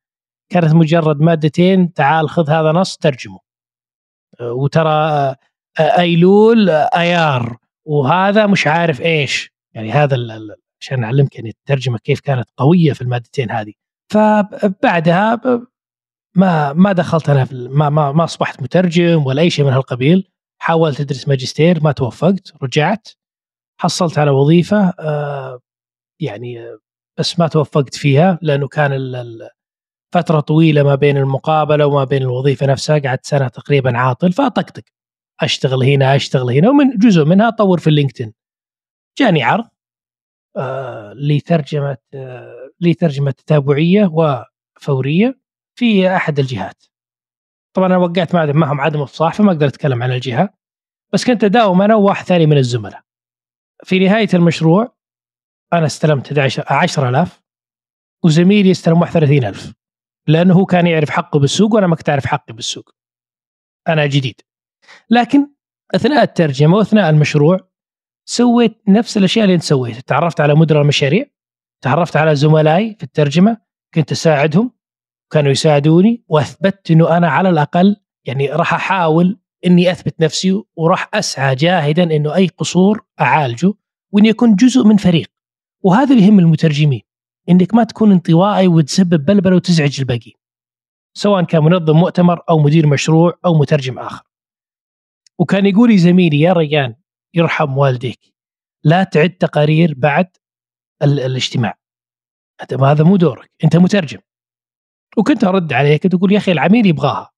كانت مجرد مادتين تعال خذ هذا نص ترجمه. وترى آه، آيلول آيار. وهذا مش عارف إيش. يعني هذا عشان اعلمك يعني الترجمة كيف كانت قوية في المادتين هذه. فبعدها ما ما دخلت أنا في ما ما, ما أصبحت مترجم ولا أي شيء من هالقبيل. حاولت أدرس ماجستير ما توفقت رجعت. حصلت على وظيفة آه، يعني بس ما توفقت فيها لأنه كان فترة طويلة ما بين المقابلة وما بين الوظيفة نفسها. قعدت سنة تقريبا عاطل فأطقطق. أشتغل هنا أشتغل هنا ومن جزء منها أطور في اللينكدين جاني عرض آه لترجمة آه لترجمة تتابعية وفورية في أحد الجهات. طبعا أنا وقعت معهم عدم افصاح فما أقدر أتكلم عن الجهة بس كنت أداوم أنا وواحد ثاني من الزملاء. في نهاية المشروع أنا استلمت 11 10000 وزميلي استلم 31000 لأنه هو كان يعرف حقه بالسوق وأنا ما كنت أعرف حقي بالسوق. أنا جديد. لكن أثناء الترجمة وأثناء المشروع سويت نفس الأشياء اللي أنت سويتها تعرفت على مدراء المشاريع تعرفت على زملائي في الترجمة كنت أساعدهم كانوا يساعدوني وأثبتت إنه أنا على الأقل يعني راح أحاول إني أثبت نفسي وراح أسعى جاهدا إنه أي قصور أعالجه واني اكون جزء من فريق. وهذا اللي يهم المترجمين إنك ما تكون انطوائي وتسبب بلبلة وتزعج الباقي سواء كان منظم مؤتمر أو مدير مشروع أو مترجم آخر. وكان يقول لي زميلي يا ريان يرحم والديك. لا تعد تقارير بعد الاجتماع. هذا مو دورك. انت مترجم. وكنت ارد عليه كنت أقول يا أخي العميل يبغاها.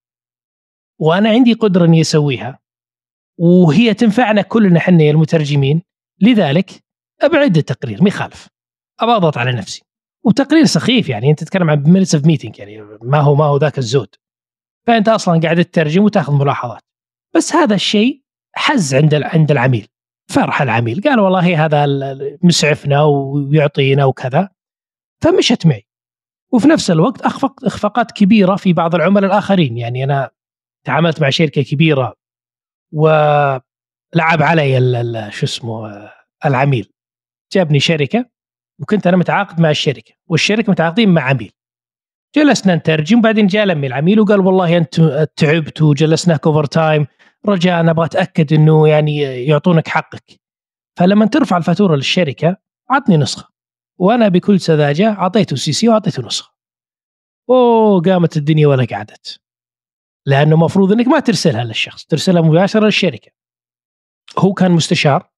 وأنا عندي قدرة إني أسويها. وهي تنفعنا كلنا إحنا المترجمين. لذلك أبعد التقرير ما يخالف. أضغط على نفسي. وتقرير سخيف يعني أنت تتكلم عن minutes of meeting يعني ما هو ما هو ذاك الزود. فأنت أصلا قاعد تترجم وتأخذ ملاحظات. بس هذا الشيء hits عند عند العميل فرح العميل قال والله هذا مسعفنا ويعطينا وكذا. فمشت معي. وفي نفس الوقت اخفقت إخفاقات كبيرة في بعض العملاء الآخرين. يعني أنا تعاملت مع شركة كبيرة ولعب علي شو اسمه العميل. جابني شركة وكنت أنا متعاقد مع الشركة والشركة متعاقدين مع عميل. جلسنا نترجم وبعدين جاء لمي العميل وقال والله انت تعبت وجلسناك overtime رجاء أنا أبغى أتأكد إنه يعني يعطونك حقك. فلما ترفع الفاتورة للشركة عطني نسخة. وأنا بكل سذاجة أعطيته CC وأعطيته نسخة. أوه قامت الدنيا ولا قعدت. لأنه المفروض إنك ما ترسلها للشخص ترسلها مباشرة للشركة. هو كان مستشار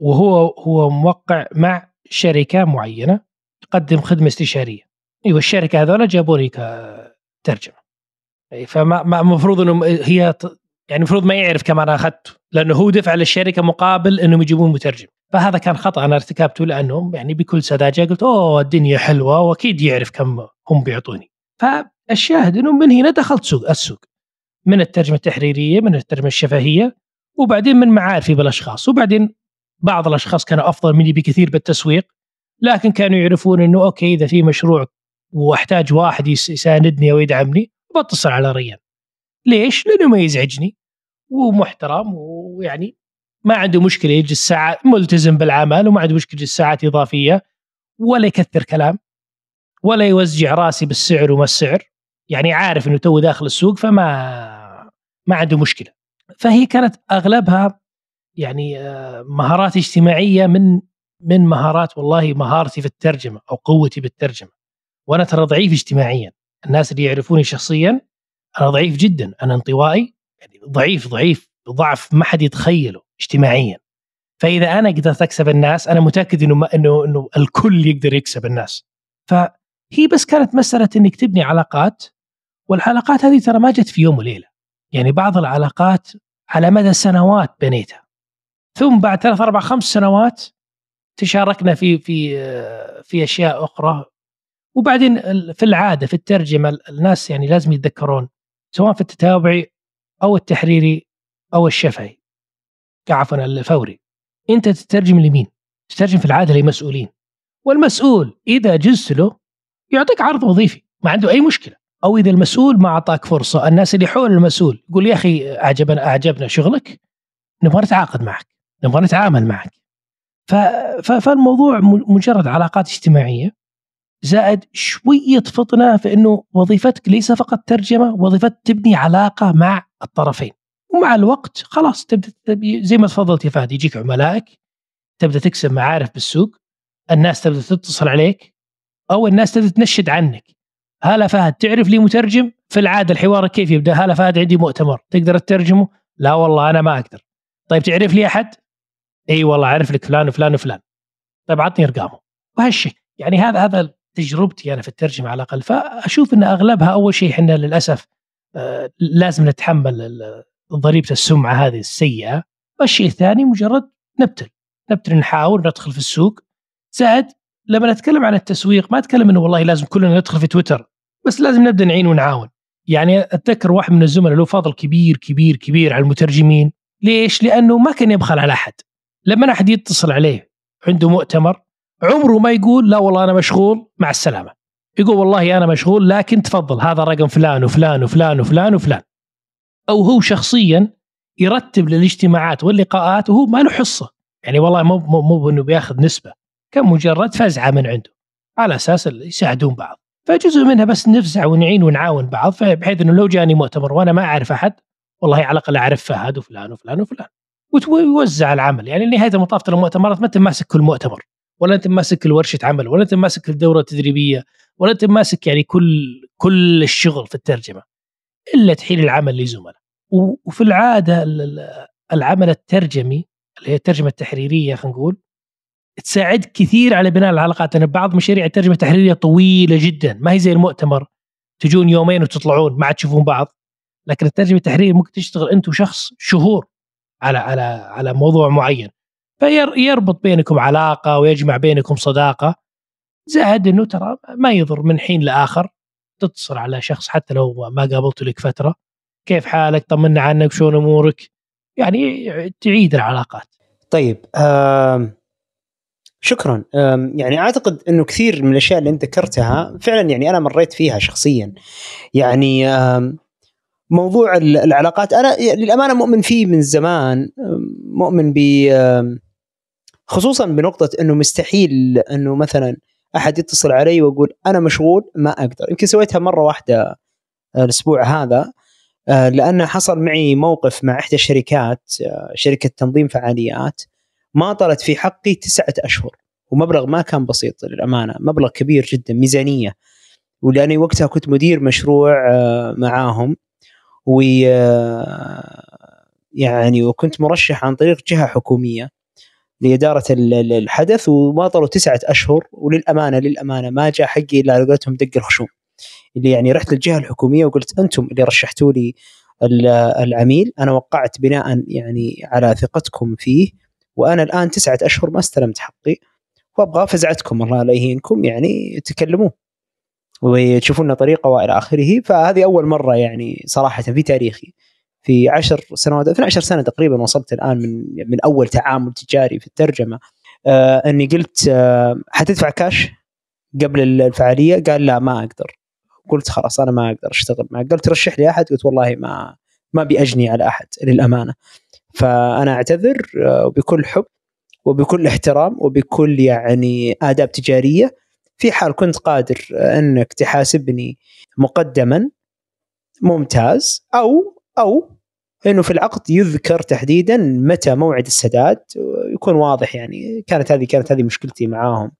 وهو هو موقع مع شركة معينة تقدم خدمة استشارية. أيوه الشركة هذول جابوني كترجمة. فما المفروض إنه هي يعني المفروض ما يعرف كم أنا اخذته لأنه هو دفع للشركة مقابل إنهم يجيبون مترجم. فهذا كان خطأ أنا ارتكبته لأنهم يعني بكل سذاجة قلت أوه الدنيا حلوة وأكيد يعرف كم هم بيعطوني. فالشاهد إنه من هنا دخلت سوق السوق. من الترجمة التحريرية من الترجمة الشفهية وبعدين من معارفي بالأشخاص. وبعدين بعض الأشخاص كانوا أفضل مني بكثير بالتسويق لكن كانوا يعرفون إنه أوكي إذا في مشروع وأحتاج واحد يساندني أو يدعمني بتصل على ريان ليش؟ لأنه ما يزعجني ومحترم ويعني ما عنده مشكلة يجلس ساعات ملتزم بالعمل وما عنده مشكلة يجلس ساعات إضافية ولا يكثر كلام ولا يوزع راسي بالسعر وما السعر. يعني عارف إنه تو داخل السوق فما ما عنده مشكلة. فهي كانت أغلبها يعني آه، مهارات اجتماعية من من مهارات والله مهارتي في الترجمة أو قوتي بالترجمة. وأنا ترى ضعيف اجتماعيا. الناس اللي يعرفوني شخصيا أنا ضعيف جدا أنا انطوائي يعني ضعيف ضعيف ضعف ما حد يتخيله اجتماعيا. فإذا أنا قدرت أكسب الناس أنا متأكد إنه إنه إنه الكل يقدر يكسب الناس. فهي بس كانت مسألة إنك تبني علاقات والعلاقات هذه ترى ما جت في يوم وليلة. يعني بعض العلاقات على مدى سنوات بنيتها. ثم بعد ثلاث أربع خمس سنوات تشاركنا في في في أشياء أخرى. وبعدين في العادة في الترجمة الناس يعني لازم يتذكرون سواء في التتابعي أو التحريري أو الشفهي. عفوا الفوري. أنت تترجم لمين؟ تترجم في العادة لمسؤولين. والمسؤول إذا جزت له يعطيك عرض وظيفي ما عنده أي مشكلة. أو إذا المسؤول ما أعطاك فرصة الناس اللي حول المسؤول يقول يا أخي أعجبنا أعجبنا شغلك نبغى نتعاقد معك نبغى نتعامل معك. فالموضوع مجرد علاقات اجتماعية. زائد شوية فطنة في انه وظيفتك ليس فقط ترجمة وظيفتك تبني علاقة مع الطرفين. ومع الوقت خلاص تبدأ زي ما تفضلت يا فهد يجيك عملائك تبدأ تكسب معارف بالسوق الناس تبدأ تتصل عليك أو الناس تبدأ تنشد عنك. هلا فهد تعرف لي مترجم؟ في العادة الحوار كيف يبدأ؟ هلا فهد عندي مؤتمر تقدر تترجمه؟ لا والله أنا ما أقدر. طيب تعرف لي أحد؟ إي والله أعرف لك فلان وفلان وفلان. طيب عطني أرقامه. وهالشيء يعني هذا هذا تجربتي أنا في الترجمة على الأقل. فأشوف إن أغلبها أول شيء إحنا للأسف آه، لازم نتحمل ضريبة السمعة هذه السيئة. والشيء الثاني مجرد نبتل. نبتل نحاول ندخل في السوق. زائد لما نتكلم عن التسويق ما أتكلم إنه والله لازم كلنا ندخل في تويتر بس لازم نبدأ نعين ونعاون. يعني أتذكر واحد من الزملاء له فضل كبير كبير كبير على المترجمين. ليش؟ لأنه ما كان يبخل على أحد. لما أحد يتصل عليه عنده مؤتمر عمره ما يقول لا والله أنا مشغول مع السلامة. يقول والله أنا مشغول لكن تفضل هذا رقم فلان وفلان وفلان وفلان وفلان. أو هو شخصيا يرتب للاجتماعات واللقاءات وهو ما له حصة. يعني والله مو مو, مو انه بياخذ نسبة. كان مجرد فزعة من عنده. على أساس يساعدون بعض. فجزء منها بس نفزع ونعين ونعاون بعض بحيث إنه لو جاني مؤتمر وأنا ما أعرف أحد والله على الأقل أعرف فهد وفلان وفلان وفلان. ويوزع العمل. يعني نهاية المطاف المؤتمرات ما انت ماسك كل مؤتمر. ولا أنت ماسك كل ورشه عمل ولا أنت ماسك الدورة التدريبية ولا أنت ماسك يعني كل كل الشغل في الترجمة إلا تحيل العمل لزملاء. وفي العادة العمل الترجمي اللي هي الترجمة التحريرية خلينا نقول تساعد كثير على بناء العلاقات لأن بعض مشاريع الترجمة التحريرية طويلة جدا ما هي زي المؤتمر تجون يومين وتطلعون ما عاد تشوفون بعض. لكن الترجمة التحريرية ممكن تشتغل أنت وشخص شهور على على على موضوع معين. فيربط بينكم علاقة ويجمع بينكم صداقة. زائد إنه ترى ما يضر من حين لآخر. تتصل على شخص حتى لو ما قابلته لك فترة. كيف حالك؟ طمنا عنك. شلون أمورك؟ يعني تعيد العلاقات. طيب شكرا. يعني أعتقد إنه كثير من الأشياء اللي أنت ذكرتها فعلا يعني أنا مريت فيها شخصيا. يعني موضوع العلاقات. أنا للأمانة مؤمن فيه من زمان. مؤمن ب خصوصا بنقطة إنه مستحيل إنه مثلا أحد يتصل علي ويقول أنا مشغول ما أقدر. يمكن سويتها مرة واحدة الأسبوع هذا آه، لأن حصل معي موقف مع إحدى الشركات آه، شركة تنظيم فعاليات ما طلت في حقي تسعة أشهر ومبلغ ما كان بسيط للأمانة مبلغ كبير جدا ميزانية. ولأني وقتها كنت مدير مشروع آه، معاهم و يعني وكنت مرشح عن طريق جهة حكومية. لإدارة الحدث وما طلوا تسعة أشهر وللأمانة للأمانة ما جاء حقي إلا على قولتهم دق الخشوم اللي يعني رحت للجهة الحكومية وقلت أنتم اللي رشحتوا لي العميل أنا وقعت بناء يعني على ثقتكم فيه وأنا الآن تسعة أشهر ما استلمت حقي وأبغى فزعتكم الله لا يهينكم يعني تكلموا وتشوفون طريقة وإلى آخره. فهذه أول مرة يعني صراحة في تاريخي. في عشر سنوات 12 سنة تقريبا وصلت الآن من من أول تعامل تجاري في الترجمة. آه إني قلت آه حتدفع كاش قبل الفعالية؟ قال لا ما أقدر. قلت خلاص أنا ما أقدر أشتغل معك. قلت رشح لي أحد قلت والله ما ما بأجني على أحد للأمانة. فأنا أعتذر آه، بكل حب وبكل احترام وبكل يعني آداب تجارية. في حال كنت قادر أنك تحاسبني مقدما ممتاز أو أو إنه في العقد يذكر تحديدا متى موعد السداد يكون واضح يعني كانت هذه كانت هذه مشكلتي معاهم.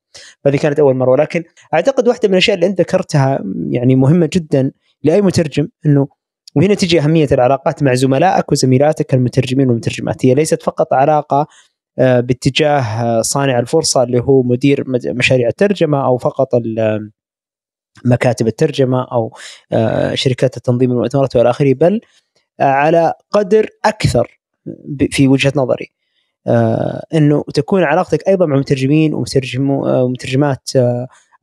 فهذه كانت أول مرة. ولكن أعتقد واحدة من الأشياء اللي أنت ذكرتها يعني مهمة جدا لأي مترجم إنه وهنا تجي أهمية العلاقات مع زملائك وزميلاتك المترجمين والمترجمات. هي ليست فقط علاقة آه، باتجاه صانع الفرصة اللي هو مدير مشاريع الترجمة أو فقط مكاتب الترجمة أو آه، شركات التنظيم المؤتمرات والى آخره بل على قدر أكثر في وجهة نظري. آه، إنه تكون علاقتك أيضا مع مترجمين ومترجمات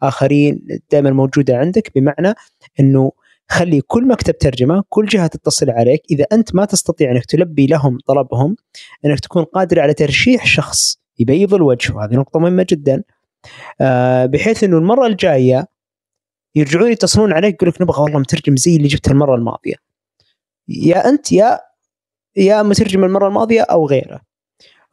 آخرين دائما موجودة عندك بمعنى إنه خلي كل مكتب ترجمة كل جهة تتصل عليك. إذا أنت ما تستطيع إنك تلبي لهم طلبهم إنك تكون قادر على ترشيح شخص يبيض الوجه وهذه نقطة مهمة جدا آه، بحيث إنه المرة الجاية يرجعون يتصلون عليك يقول لك نبغى والله مترجم زي اللي جبته المرة الماضية. يا أنت يا يا مترجم المرة الماضية أو غيره.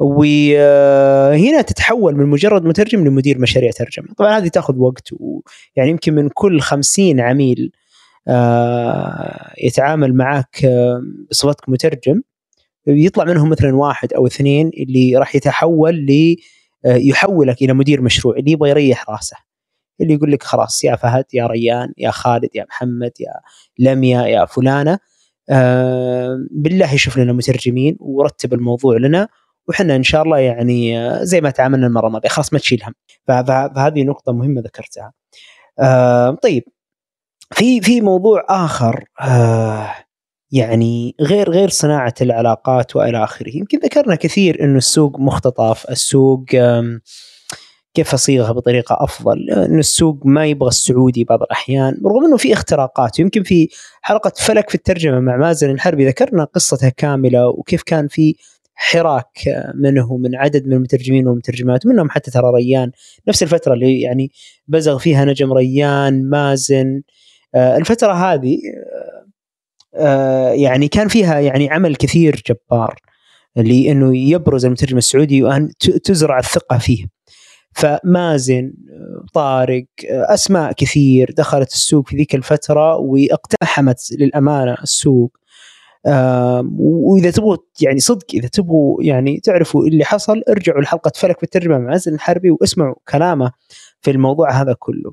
وهنا تتحول من مجرد مترجم لمدير مشاريع ترجمة. طبعا هذه تأخذ وقت ويعني يمكن من كل خمسين عميل آه، يتعامل معك آه، بصفتك مترجم يطلع منهم مثلا واحد أو اثنين اللي راح يتحول ل آه، يحولك إلى مدير مشروع اللي يبغى يريح راسه. اللي يقول لك خلاص يا فهد يا ريان يا خالد يا محمد يا لميا يا فلانة. بالله يشوف لنا مترجمين ورتب الموضوع لنا وحنا إن شاء الله يعني زي ما تعاملنا المره الماضيه خلاص ما تشيل هم فهذه نقطة مهمة ذكرتها. آه طيب. في في موضوع آخر آه يعني غير غير صناعة العلاقات وإلى آخره. يمكن ذكرنا كثير انه السوق مختطف السوق كيف أصيغها بطريقة أفضل؟ انه السوق ما يبغى السعودي بعض الأحيان رغم إنه في اختراقات ويمكن في حلقة فلك في الترجمة مع مازن الحربي ذكرنا قصتها كاملة وكيف كان في حراك منه ومن عدد من المترجمين والمترجمات منهم حتى ترى ريان. نفس الفترة اللي يعني بزغ فيها نجم ريان مازن. آه، الفترة هذه آه، يعني كان فيها يعني عمل كثير جبار لأنه يبرز المترجم السعودي وأن تزرع الثقة فيه. فمازن طارق أسماء كثير دخلت السوق في ذيك الفترة واقتحمت للأمانة السوق وإذا تبغوا يعني صدق إذا تبغوا يعني تعرفوا اللي حصل ارجعوا لحلقة فلك بالترجمة مع مازن الحربي واسمعوا كلامه في الموضوع هذا كله.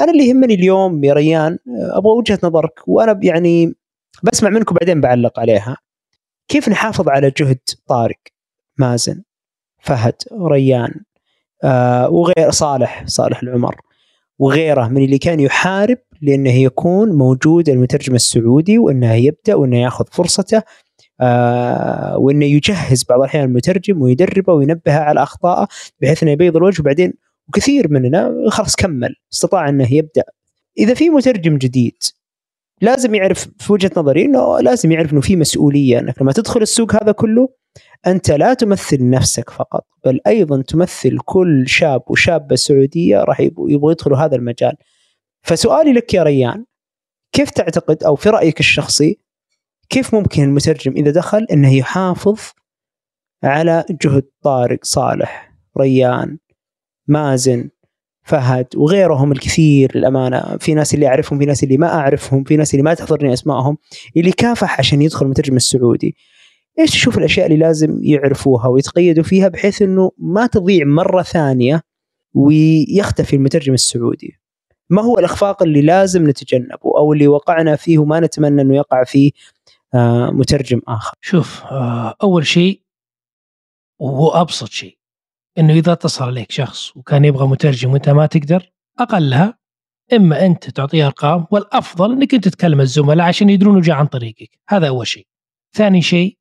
أنا اللي يهمني اليوم يا ريان أبغى وجهة نظرك وأنا يعني بسمع منكم بعدين بعلق عليها. كيف نحافظ على جهد طارق مازن فهد ريان وغير صالح صالح العمر. وغيره من اللي كان يحارب لأنه يكون موجود المترجم السعودي وأنه يبدأ وأنه يأخذ فرصته آه وأنه يجهز بعض الأحيان المترجم ويدربه وينبهه على أخطائه بحيث أنه يبيض الوجه. وبعدين وكثير مننا خلاص كمل استطاع أنه يبدأ. إذا في مترجم جديد لازم يعرف في وجهة نظري إنه لازم يعرف إنه في مسؤولية إنك لما تدخل السوق هذا كله أنت لا تمثل نفسك فقط بل أيضا تمثل كل شاب وشابة سعودية راح يبغوا يدخلوا هذا المجال. فسؤالي لك يا ريان كيف تعتقد أو في رأيك الشخصي كيف ممكن المترجم إذا دخل إنه يحافظ على جهد طارق صالح ريان مازن فهد وغيرهم الكثير للأمانة. في ناس اللي أعرفهم في ناس اللي ما أعرفهم في ناس اللي ما تحضرني اسمائهم اللي كافح عشان يدخل المترجم السعودي. إيش تشوف الأشياء اللي لازم يعرفوها ويتقيدوا فيها بحيث إنه ما تضيع مرة ثانية ويختفي المترجم السعودي؟ ما هو الأخفاق اللي لازم نتجنبه أو اللي وقعنا فيه وما نتمنى إنه يقع فيه آه، مترجم آخر؟ شوف آه، أول شيء وهو ابسط شيء إنه إذا اتصل عليك شخص وكان يبغى مترجم وأنت ما تقدر أقلها. إما أنت تعطيه أرقام والأفضل إنك أنت تتكلم الزملاء عشان يدرون جاء عن طريقك. هذا أول شيء. ثاني شيء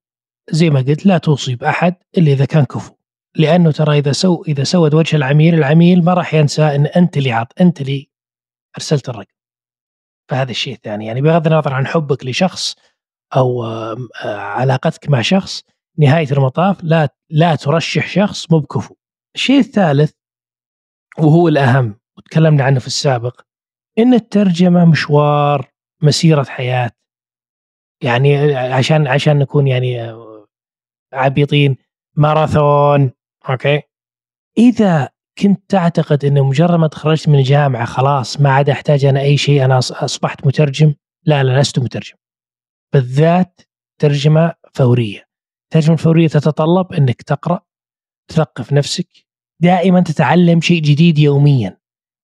زي ما قلت لا توصي بأحد إلا إذا كان كفو. لأنه ترى إذا سو إذا سود وجه العميل العميل ما راح ينسى إن أنت اللي عط أنت اللي أرسلت الرقم. فهذا الشيء الثاني. يعني بغض النظر عن حبك لشخص أو علاقتك مع شخص نهاية المطاف لا لا ترشح شخص مو بكفو. الشيء الثالث وهو الأهم وتكلمنا عنه في السابق إن الترجمة مشوار مسيرة حياة. يعني عشان عشان نكون يعني عبيطين ماراثون أوكي؟ إذا كنت تعتقد إنه مجرد ما تخرجت من الجامعة خلاص ما عاد أحتاج أنا أي شيء أنا أصبحت مترجم؟ لا لا لست مترجم. بالذات ترجمة فورية. الترجمه الفوريه تتطلب إنك تقرأ تثقف نفسك دائما تتعلم شيء جديد يوميا.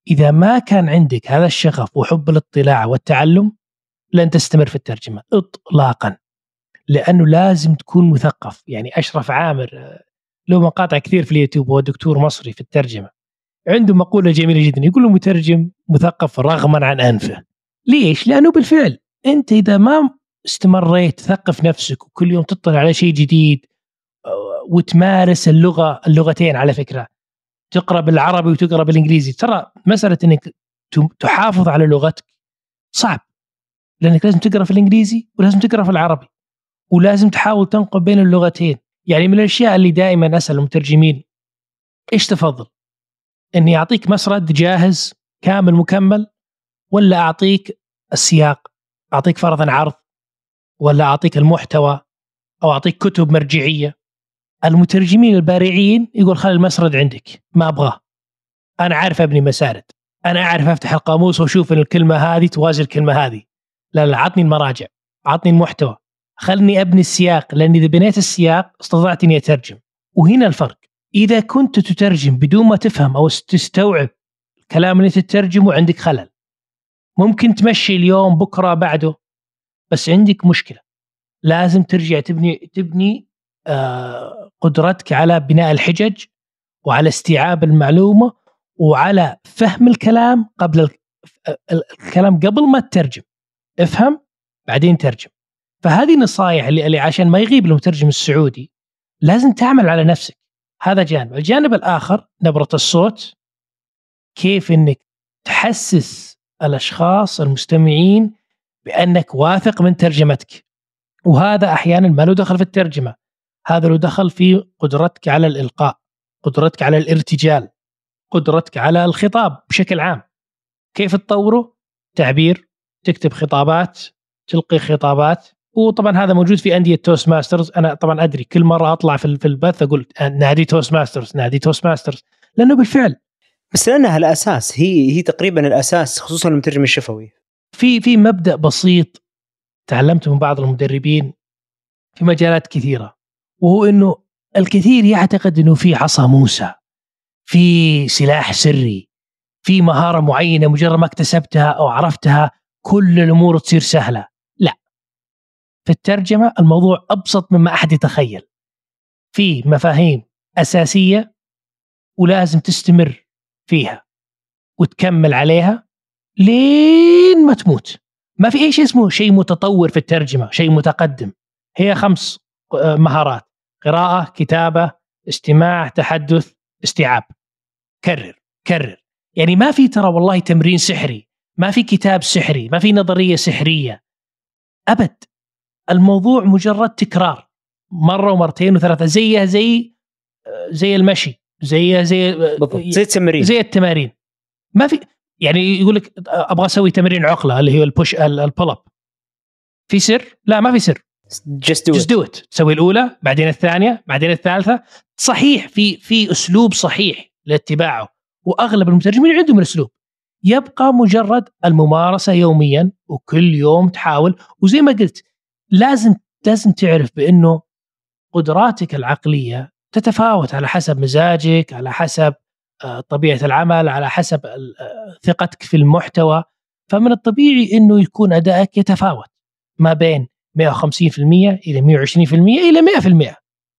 إذا ما كان عندك هذا الشغف وحب الاطلاع والتعلم لن تستمر في الترجمة اطلاقا. لأنه لازم تكون مثقف. يعني أشرف عامر له مقاطع كثير في اليوتيوب هو دكتور مصري في الترجمة. عنده مقولة جميلة جدا يقول المترجم مثقف رغما عن أنفه. ليش؟ لأنه بالفعل أنت إذا ما استمريت تثقف نفسك وكل يوم تطلع على شيء جديد آه، وتمارس اللغة اللغتين على فكرة. تقرأ بالعربي وتقرأ بالإنجليزي ترى مسألة إنك تحافظ على لغتك صعب لأنك لازم تقرأ في الإنجليزي ولازم تقرأ في العربي ولازم تحاول تنقل بين اللغتين يعني من الأشياء اللي دائما أسأل المترجمين إيش تفضل؟ إني أعطيك مسرد جاهز كامل مكمل ولا أعطيك السياق؟ أعطيك فرضا عرض ولا أعطيك المحتوى أو أعطيك كتب مرجعية المترجمين البارعين يقول خلي المسرد عندك ما أبغاه. أنا عارف أبني مسارد أنا أعرف أفتح القاموس وأشوف إن الكلمة هذه توازي الكلمة هذه. لا لا عطني المراجع. عطني المحتوى. خلني أبني السياق لأن إذا بنيت السياق استطعت إني أترجم. وهنا الفرق. إذا كنت تترجم بدون ما تفهم أو تستوعب الكلام اللي تترجمه عندك خلل. ممكن تمشي اليوم بكرة بعده بس عندك مشكلة. لازم ترجع تبني تبني قدرتك على بناء الحجج وعلى استيعاب المعلومة وعلى فهم الكلام قبل الكلام قبل ما تترجم. افهم بعدين ترجم. فهذه نصائح اللي, اللي عشان ما يغيب المترجم السعودي لازم تعمل على نفسك. هذا جانب. الجانب الآخر نبرة الصوت كيف إنك تحسس الأشخاص المستمعين بأنك واثق من ترجمتك. وهذا أحيانا ما له دخل في الترجمة. هذا له دخل في قدرتك على الإلقاء قدرتك على الارتجال قدرتك على الخطاب بشكل عام. كيف تطوره؟ تعبير تكتب خطابات تلقي خطابات. وطبعا هذا موجود في أندية توست ماسترز أنا طبعا أدري كل مرة أطلع في في البث أقول نادي توست ماسترز نادي توست ماسترز لأنه بالفعل. بس لأنها الأساس هي هي تقريبا الأساس خصوصا المترجم الشفوي. في في مبدأ بسيط تعلمته من بعض المدربين في مجالات كثيرة. وهو إنه الكثير يعتقد إنه في عصا موسى في سلاح سري في مهارة معينة مجرد ما اكتسبتها أو عرفتها كل الأمور تصير سهلة. لا. في الترجمة الموضوع أبسط مما أحد يتخيل. في مفاهيم أساسية ولازم تستمر فيها وتكمل عليها لين ما تموت. ما في أي شيء اسمه شيء متطور في الترجمة شيء متقدم. هي خمس آه، مهارات. قراءة كتابة استماع تحدث استيعاب. كرر كرر. يعني ما في ترى والله تمرين سحري ما في كتاب سحري ما في نظرية سحرية. أبد. الموضوع مجرد تكرار. مرة ومرتين وثلاثة زيها زي زي المشي زي زي بالضبط. زي التمارين زي التمارين. ما في يعني يقول لك أبغى أسوي تمرين عقلة اللي هو ال push ال pull up في سر؟ لا ما في سر. just do do it تسوي الأولى بعدين الثانية بعدين الثالثة. صحيح في في أسلوب صحيح لاتباعه. وأغلب المترجمين عندهم الأسلوب. يبقى مجرد الممارسة يوميا وكل يوم تحاول. وزي ما قلت لازم لازم تعرف بأنه قدراتك العقلية تتفاوت على حسب مزاجك على حسب آه، طبيعة العمل على حسب آه، ثقتك في المحتوى. فمن الطبيعي إنه يكون أدائك يتفاوت ما بين 150% إلى 120% إلى 100%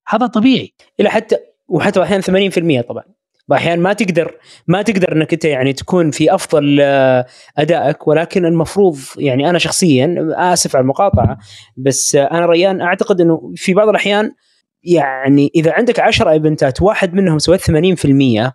هذا طبيعي. إلى حتى وحتى أحيانا 80% طبعا. واحيانا ما تقدر ما تقدر إنك أنت يعني تكون في أفضل آه، أدائك ولكن المفروض يعني أنا شخصيا آسف على المقاطعة بس أنا ريان أعتقد إنه في بعض الأحيان يعني إذا عندك 10 أيفنتات واحد منهم سويت 80%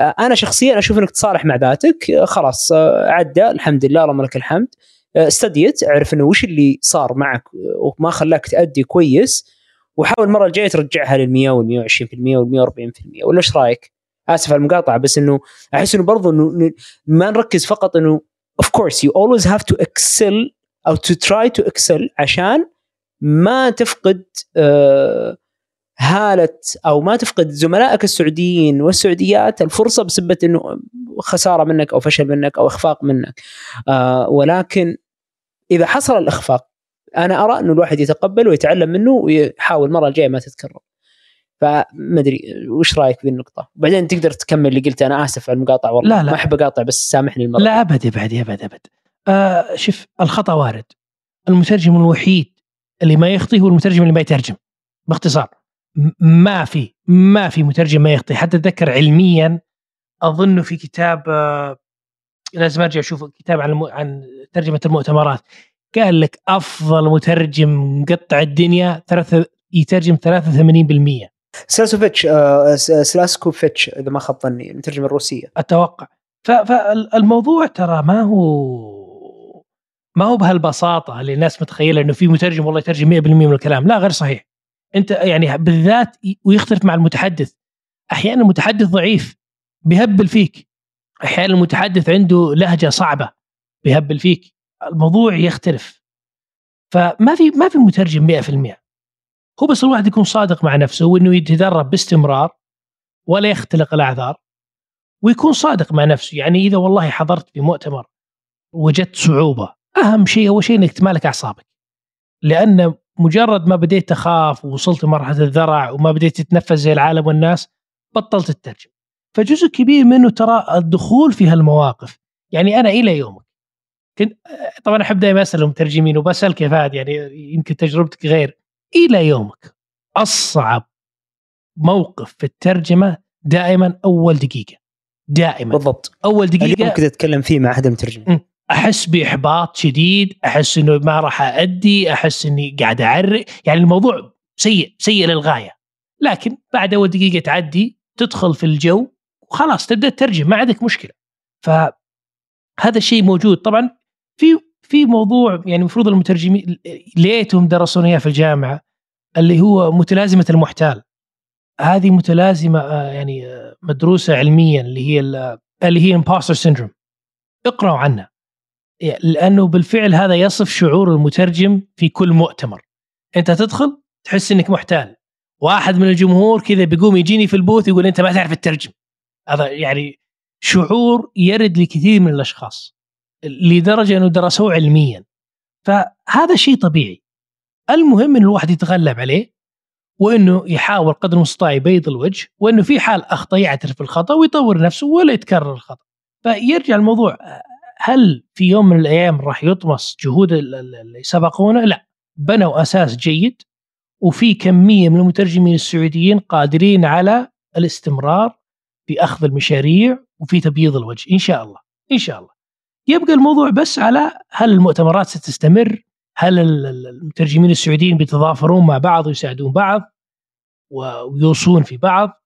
آه، أنا شخصيا أشوف إنك تصالح مع ذاتك آه، خلاص عدى الحمد لله اللهم لك الحمد. استهديت اعرف إنه وش اللي صار معك وما خلاك تأدي كويس وحاول المرة الجاية ترجعها لل 100 وال 120% وال 140% ولا إيش رأيك؟ آسف على المقاطعة بس إنه أحس إنه برضو إنه ما نركز فقط إنه of course you always have to excel أو to try to excel عشان ما تفقد آه هاله أو ما تفقد زملائك السعوديين والسعوديات الفرصة بسبة إنه خسارة منك أو فشل منك أو إخفاق منك. آه ولكن إذا حصل الإخفاق أنا أرى إنه الواحد يتقبل ويتعلم منه ويحاول المرة الجاية ما تتكرر. فما أدري وش رأيك في النقطة؟ بعدين تقدر تكمل اللي قلته أنا آسف على المقاطعة والله. لا لا. ما أحب أقاطع بس سامحني المرة لا أبد أبد أبد أبد آه شوف الخطأ وارد. المترجم الوحيد اللي ما يخطي هو المترجم اللي ما يترجم باختصار. ما في ما في مترجم ما يخطي. حتى أتذكر علميا اظنه في كتاب آه لازم ارجع أشوف كتاب عن عن ترجمة المؤتمرات. قال لك أفضل مترجم مقطع الدنيا ثلاثة يترجم 83% سيليسكوفيتش آه سيليسكوفيتش إذا ما خاب ظني المترجمه الروسية. أتوقع. فالموضوع ترى ما هو ما هو بهالبساطة اللي الناس متخيلة إنه في مترجم والله يترجم 100% من الكلام. لا غير صحيح. أنت يعني بالذات ويختلف مع المتحدث. أحيانا المتحدث ضعيف بيهبل فيك. أحيانا المتحدث عنده لهجة صعبة بيهبل فيك. الموضوع يختلف. فما في ما في مترجم 100% هو بس الواحد يكون صادق مع نفسه وإنه يتدرب باستمرار ولا يختلق الأعذار ويكون صادق مع نفسه. يعني إذا والله حضرت في مؤتمر وجدت صعوبة أهم شيء أول شيء إنك تمالك أعصابك. لأن مجرد ما بديت تخاف ووصلت لمرحلة الذرع وما بديت تتنفس زي العالم والناس بطلت الترجم فجزء كبير منه ترى الدخول في هالمواقف. يعني أنا إلى يومك. كنت طبعا أحب دائما أسأل المترجمين وبسألك يا فهد يعني يمكن تجربتك غير. إلى يومك. أصعب موقف في الترجمة دائما أول دقيقة. دائما. بالضبط. أول دقيقة ممكن تتكلم فيه مع أحد المترجمين. أحس بإحباط شديد أحس إنه ما راح أأدي أحس إني قاعد أعرق. يعني الموضوع سيء سيء للغاية. لكن بعد أول دقيقة تعدي تدخل في الجو وخلاص تبدأ تترجم ما عندك مشكلة. فهذا الشيء موجود. طبعا في في موضوع يعني المفروض المترجمين ليتهم درسون إياه في الجامعة اللي هو متلازمة المحتال. هذه متلازمة آه، يعني آه، مدروسة علميا اللي هي اللي هي impostor syndrome اقرأوا عنها. لأنه بالفعل هذا يصف شعور المترجم في كل مؤتمر. أنت تدخل تحس إنك محتال. واحد من الجمهور كذا بيقوم يجيني في ال booth يقول أنت ما تعرف تترجم. هذا يعني شعور يرد لكثير من الأشخاص لدرجة إنه درسوه علميا. فهذا شيء طبيعي. المهم ان الواحد يتغلب عليه وإنه يحاول قدر المستطاع يبيض الوجه وإنه في حال أخطأ يعترف بالخطأ ويطور نفسه ولا يتكرر الخطأ. فيرجع الموضوع هل في يوم من الأيام راح يطمس جهود اللي سبقونا؟ لا. بنوا أساس جيد وفي كمية من المترجمين السعوديين قادرين على الاستمرار في أخذ المشاريع وفي تبييض الوجه إن شاء الله إن شاء الله. يبقى الموضوع بس على هل المؤتمرات ستستمر؟ هل المترجمين السعوديين بيتضافرون مع بعض ويساعدون بعض ويوصون في بعض؟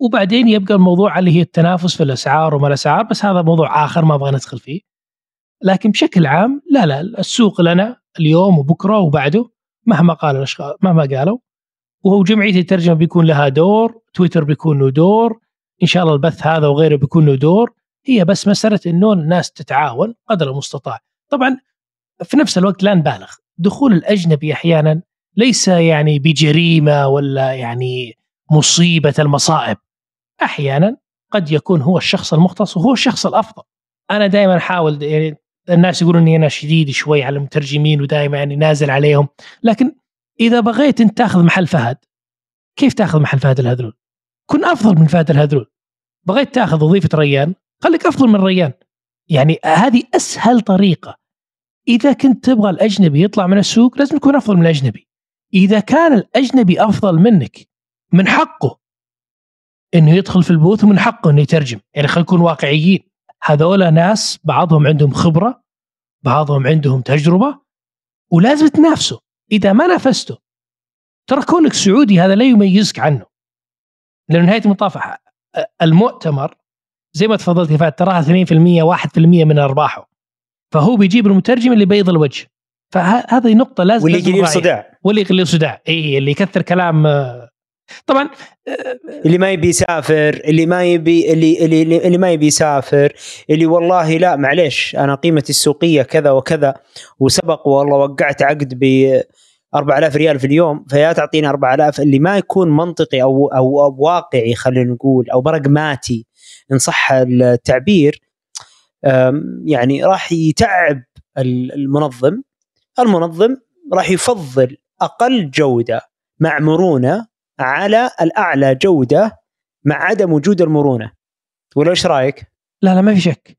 وبعدين يبقى الموضوع اللي هي التنافس في الأسعار وما الأسعار بس هذا موضوع آخر ما أبغى ندخل فيه. لكن بشكل عام لا لا السوق لنا اليوم وبكرة وبعده مهما قال الأشخاص مهما قالوا. وهو جمعية الترجمة بيكون لها دور تويتر بيكون له دور إن شاء الله البث هذا وغيره بيكون له دور. هي بس مسألة إنه الناس تتعاون قدر المستطاع. طبعا في نفس الوقت لا نبالغ. دخول الأجنبي أحيانا ليس يعني بجريمة ولا يعني مصيبة المصائب. أحيانا قد يكون هو الشخص المختص وهو الشخص الأفضل. أنا دائما أحاول يعني الناس يقولون إني أنا شديد شوي على المترجمين ودائما يعني نازل عليهم. لكن إذا بغيت أنت تأخذ محل فهد كيف تأخذ محل فهد الهذلول؟ كن أفضل من فهد الهذلول. بغيت تأخذ وظيفة ريان خليك أفضل من ريان. يعني هذه أسهل طريقة. إذا كنت تبغى الأجنبي يطلع من السوق لازم تكون أفضل من الأجنبي. إذا كان الأجنبي أفضل منك من حقه إنه يدخل في البوث ومن حقه إنه يترجم. يعني خلينا نكون واقعيين. هذول ناس بعضهم عندهم خبرة بعضهم عندهم تجربة ولازم تنافسوا. إذا ما نافسته ترى كونك سعودي هذا لا يميزك عنه. لأن نهاية المطاف المؤتمر زي ما تفضلت يا تراها 2% 1% من أرباحه. فهو بيجيب المترجم اللي بيض الوجه. فهذه نقطة لازم واللي يقلل صداع. واللي يقلل صداع. إي اللي يكثر كلام طبعا اللي ما يبي يسافر اللي ما يبي اللي اللي اللي ما يبي يسافر اللي والله لا معليش أنا قيمتي السوقية كذا وكذا وسبق والله وقعت عقد ب 4000 ريال في اليوم فيا تعطيني 4000 اللي ما يكون منطقي أو أو, أو واقعي خلينا نقول أو برقماتي إن صح التعبير يعني راح يتعب المنظم. المنظم راح يفضل أقل جودة مع مرونة على الأعلى جودة مع عدم وجود المرونة. ولا إيش رأيك؟ لا لا ما في شك.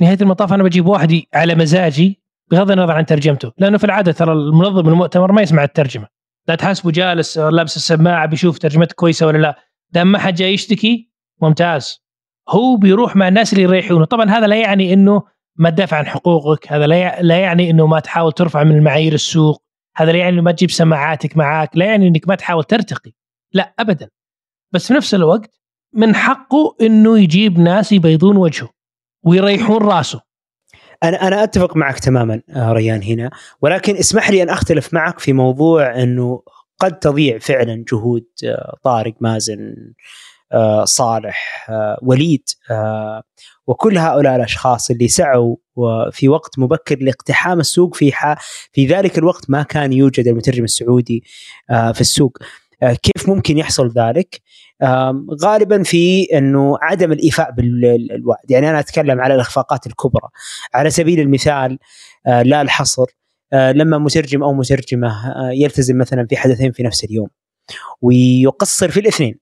نهاية المطاف أنا بجيب واحد على مزاجي بغض النظر عن ترجمته لأنه في العادة ترى المنظم المؤتمر ما يسمع الترجمة. لا تحاسبه جالس لابس السماعة بيشوف ترجمتك كويسة ولا لا. دام ما حد جاي يشتكي ممتاز. هو بيروح مع الناس اللي يريحونه. طبعا هذا لا يعني إنه ما تدافع عن حقوقك هذا لا يعني إنه ما تحاول ترفع من المعايير السوق هذا لا يعني إنه ما تجيب سماعاتك معاك لا يعني إنك ما تحاول ترتقي. لا ابدا. بس في نفس الوقت من حقه إنه يجيب ناس يبيضون وجهه ويريحون راسه. أنا أنا أتفق معك تماما آه، ريان هنا. ولكن اسمح لي أن أختلف معك في موضوع إنه قد تضيع فعلا جهود آه، طارق مازن آه، صالح وليد وكل هؤلاء الأشخاص اللي سعوا في وقت مبكر لاقتحام السوق في في ذلك الوقت ما كان يوجد المترجم السعودي في السوق. كيف ممكن يحصل ذلك؟ غالبا في إنه عدم الإيفاء بالوعد، يعني أنا أتكلم على الإخفاقات الكبرى. على سبيل المثال آه، لا الحصر آه، لما مترجم أو مترجمة يلتزم مثلا في حدثين في نفس اليوم ويقصر في الاثنين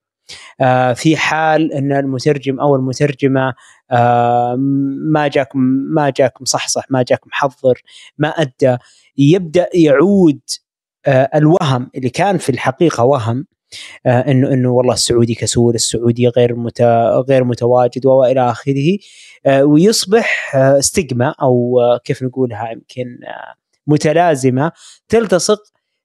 في حال إن المترجم أو المترجمة ما جاك ما جاك مصحصح ما جاك محضر ما أدى يبدأ يعود آه، الوهم اللي كان في الحقيقة وهم آه إنه إنه والله السعودي كسول السعودي غير مت... غير متواجد وإلى آخره آه ويصبح آه ستيغما أو آه كيف نقولها يمكن آه متلازمة تلتصق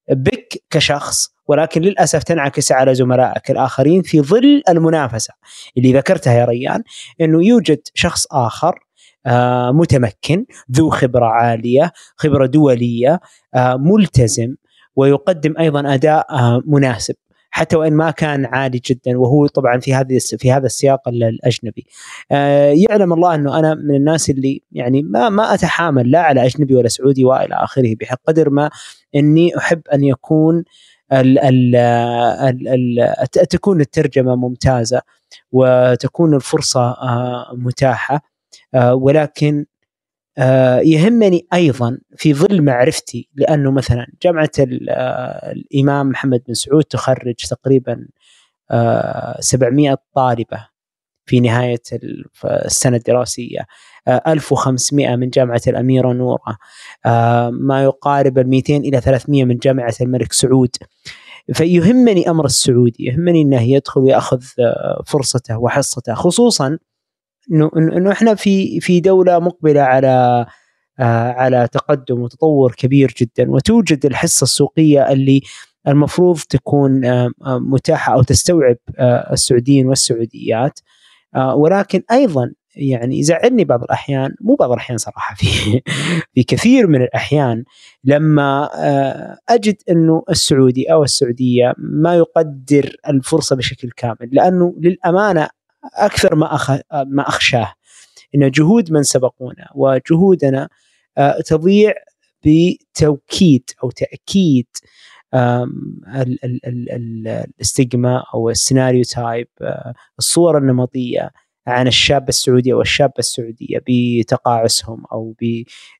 بك كشخص ولكن للأسف تنعكس على زملائك الآخرين في ظل المنافسة. اللي ذكرتها يا ريان إنه يوجد شخص آخر آه متمكن ذو خبرة عالية خبرة دولية آه ملتزم ويقدم أيضا أداء آه مناسب حتى وإن ما كان عالي جدا وهو طبعا في هذه في هذا السياق الأجنبي. آه يعلم الله أنه أنا من الناس اللي يعني ما ما أتحامل لا على أجنبي ولا سعودي وإلى آخره بقدر ما إني أحب أن يكون ال ال ال ال تكون الترجمة ممتازة وتكون الفرصة آه متاحة ولكن يهمني أيضا في ظل معرفتي لأنه مثلا جامعة الإمام محمد بن سعود تخرج تقريبا 700 طالبة في نهاية السنة الدراسية. 1500 من جامعة الأميرة نورة. ما يقارب ال 200 إلى 300 من جامعة الملك سعود. فيهمني أمر السعودي يهمني إنه يدخل ويأخذ فرصته وحصته خصوصا إنه إنه إحنا في في دولة مقبلة على على تقدم وتطور كبير جدا وتوجد الحصة السوقية اللي المفروض تكون متاحة أو تستوعب السعوديين والسعوديات. ولكن أيضا يعني يزعلني بعض الأحيان مو بعض الأحيان صراحة في في كثير من الأحيان لما أجد إنه السعودي أو السعودية ما يقدر الفرصة بشكل كامل لأنه للأمانة أكثر ما أخ... ما أخشاه. إن جهود من سبقونا وجهودنا تضيع بتوكيد أو تأكيد الاستجما أو السيناريو تايب الصور النمطية. عن الشاب السعودي أو الشابة السعودية بتقاعسهم أو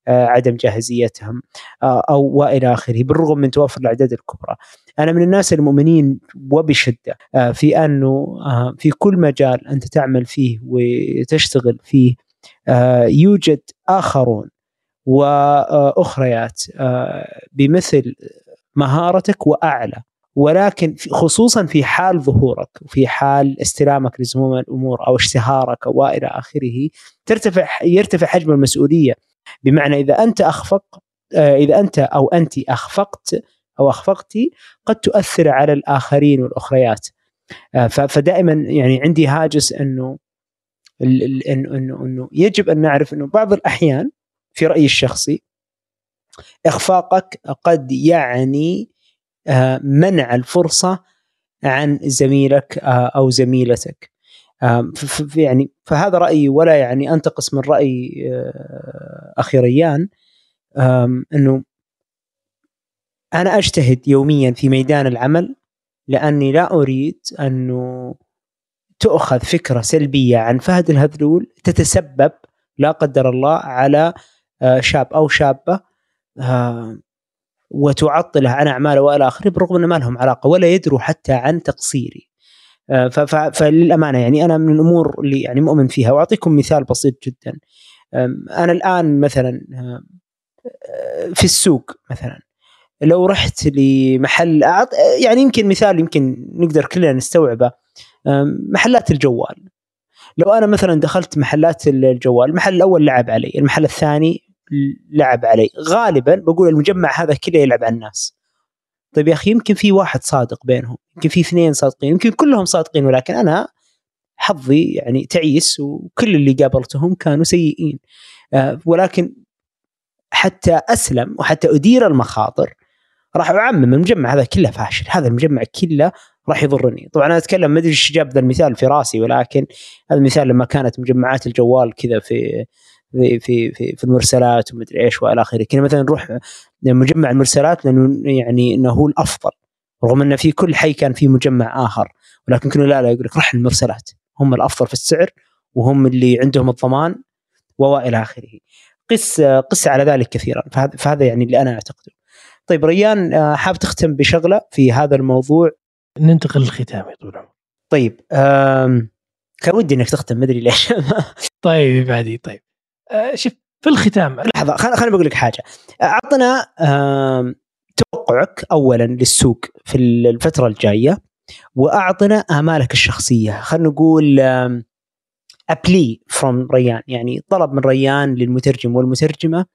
بعدم جاهزيتهم أو وإلى آخره بالرغم من توفر الأعداد الكبرى. أنا من الناس المؤمنين وبشدة في أنه في كل مجال أنت تعمل فيه وتشتغل فيه يوجد آخرون وأخريات بمثل مهارتك وأعلى ولكن خصوصا في حال ظهورك وفي حال استلامك لزموم الأمور أو اشتهارك وإلى آخره ترتفع يرتفع حجم المسؤولية. بمعنى إذا أنت أخفق إذا أنت أو أنت أخفقت أو أخفقتي قد تؤثر على الآخرين والأخريات. فدائما يعني عندي هاجس إنه انه إنه يجب أن نعرف إنه بعض الأحيان في رأيي الشخصي إخفاقك قد يعني منع الفرصة عن زميلك أو زميلتك. يعني فهذا رأيي ولا يعني أنتقص من رأي أخي ريان إنه أنا أجتهد يوميا في ميدان العمل لأني لا أريد أنه تؤخذ فكرة سلبية عن فهد الهذلول تتسبب لا قدر الله على شاب أو شابة وتعطله عن أعماله والى آخره بالرغم أن ما لهم علاقة ولا يدروا حتى عن تقصيري. فللأمانة يعني أنا من الأمور اللي يعني مؤمن فيها وأعطيكم مثال بسيط جدا. أنا الآن مثلا في السوق مثلا لو رحت لمحل يعني يمكن مثال يمكن نقدر كلنا نستوعبه محلات الجوال لو أنا مثلا دخلت محلات الجوال المحل الأول لعب علي المحل الثاني لعب علي. غالبا بقول المجمع هذا كله يلعب على الناس. طيب يا أخي يمكن في واحد صادق بينهم يمكن في اثنين صادقين يمكن كلهم صادقين ولكن أنا حظي يعني تعيس وكل اللي قابلتهم كانوا سيئين. آه ولكن حتى أسلم وحتى أدير المخاطر راح أعمم المجمع هذا كله فاشل. هذا المجمع كله راح يضرني. طبعا أنا أتكلم ما أدري إيش جاب ذا المثال في رأسي ولكن هذا المثال لما كانت مجمعات الجوال كذا في في في في, في المرسلات ومدري إيش وإلى آخره. كنا مثلا نروح مجمع المرسلات لأنه يعني إنه هو الأفضل رغم ان في كل حي كان في مجمع آخر. ولكن كنا لا لا يقول لك رح المرسلات. هم الأفضل في السعر وهم اللي عندهم الضمان وإلى آخره. قس قس على ذلك كثيرا. فهذا يعني اللي أنا أعتقده. طيب ريان حاب تختم بشغلة في هذا الموضوع؟ ننتقل للختام يا طول العمر. طيب كان ودي إنك تختم مدري ليش. طيب بعدي طيب. آه شوف في الختام. لحظة خليني بقول لك حاجة. أعطنا توقعك اولا للسوق في الفترة الجاية وأعطنا آمالك الشخصية. خلينا نقول a plea from ريان. يعني طلب من ريان للمترجم والمترجمة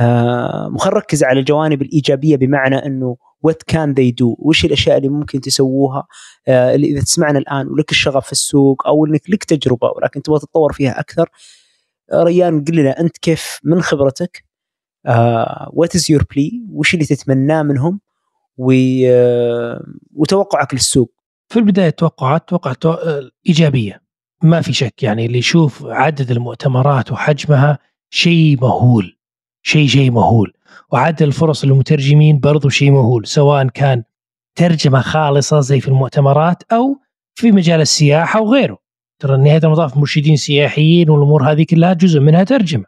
آه، نركز على الجوانب الإيجابية بمعنى إنه what can they do وش الأشياء اللي ممكن تسووها؟ آه، اللي إذا تسمعنا الآن ولك الشغف في السوق أو إنك لك تجربة ولكن تبغى تتطور فيها أكثر آه، ريان قل لنا أنت كيف من خبرتك؟ what is your plea وش اللي تتمناه منهم؟ وتوقعك للسوق. في البداية توقعات توقعات إيجابية. ما في شك يعني اللي يشوف عدد المؤتمرات وحجمها شيء مهول شيء شيء مهول. وعدد الفرص للمترجمين برضو شيء مهول سواء كان ترجمة خالصة زي في المؤتمرات أو في مجال السياحة وغيره ترى نهاية المطاف مرشدين سياحيين والأمور هذه كلها جزء منها ترجمة.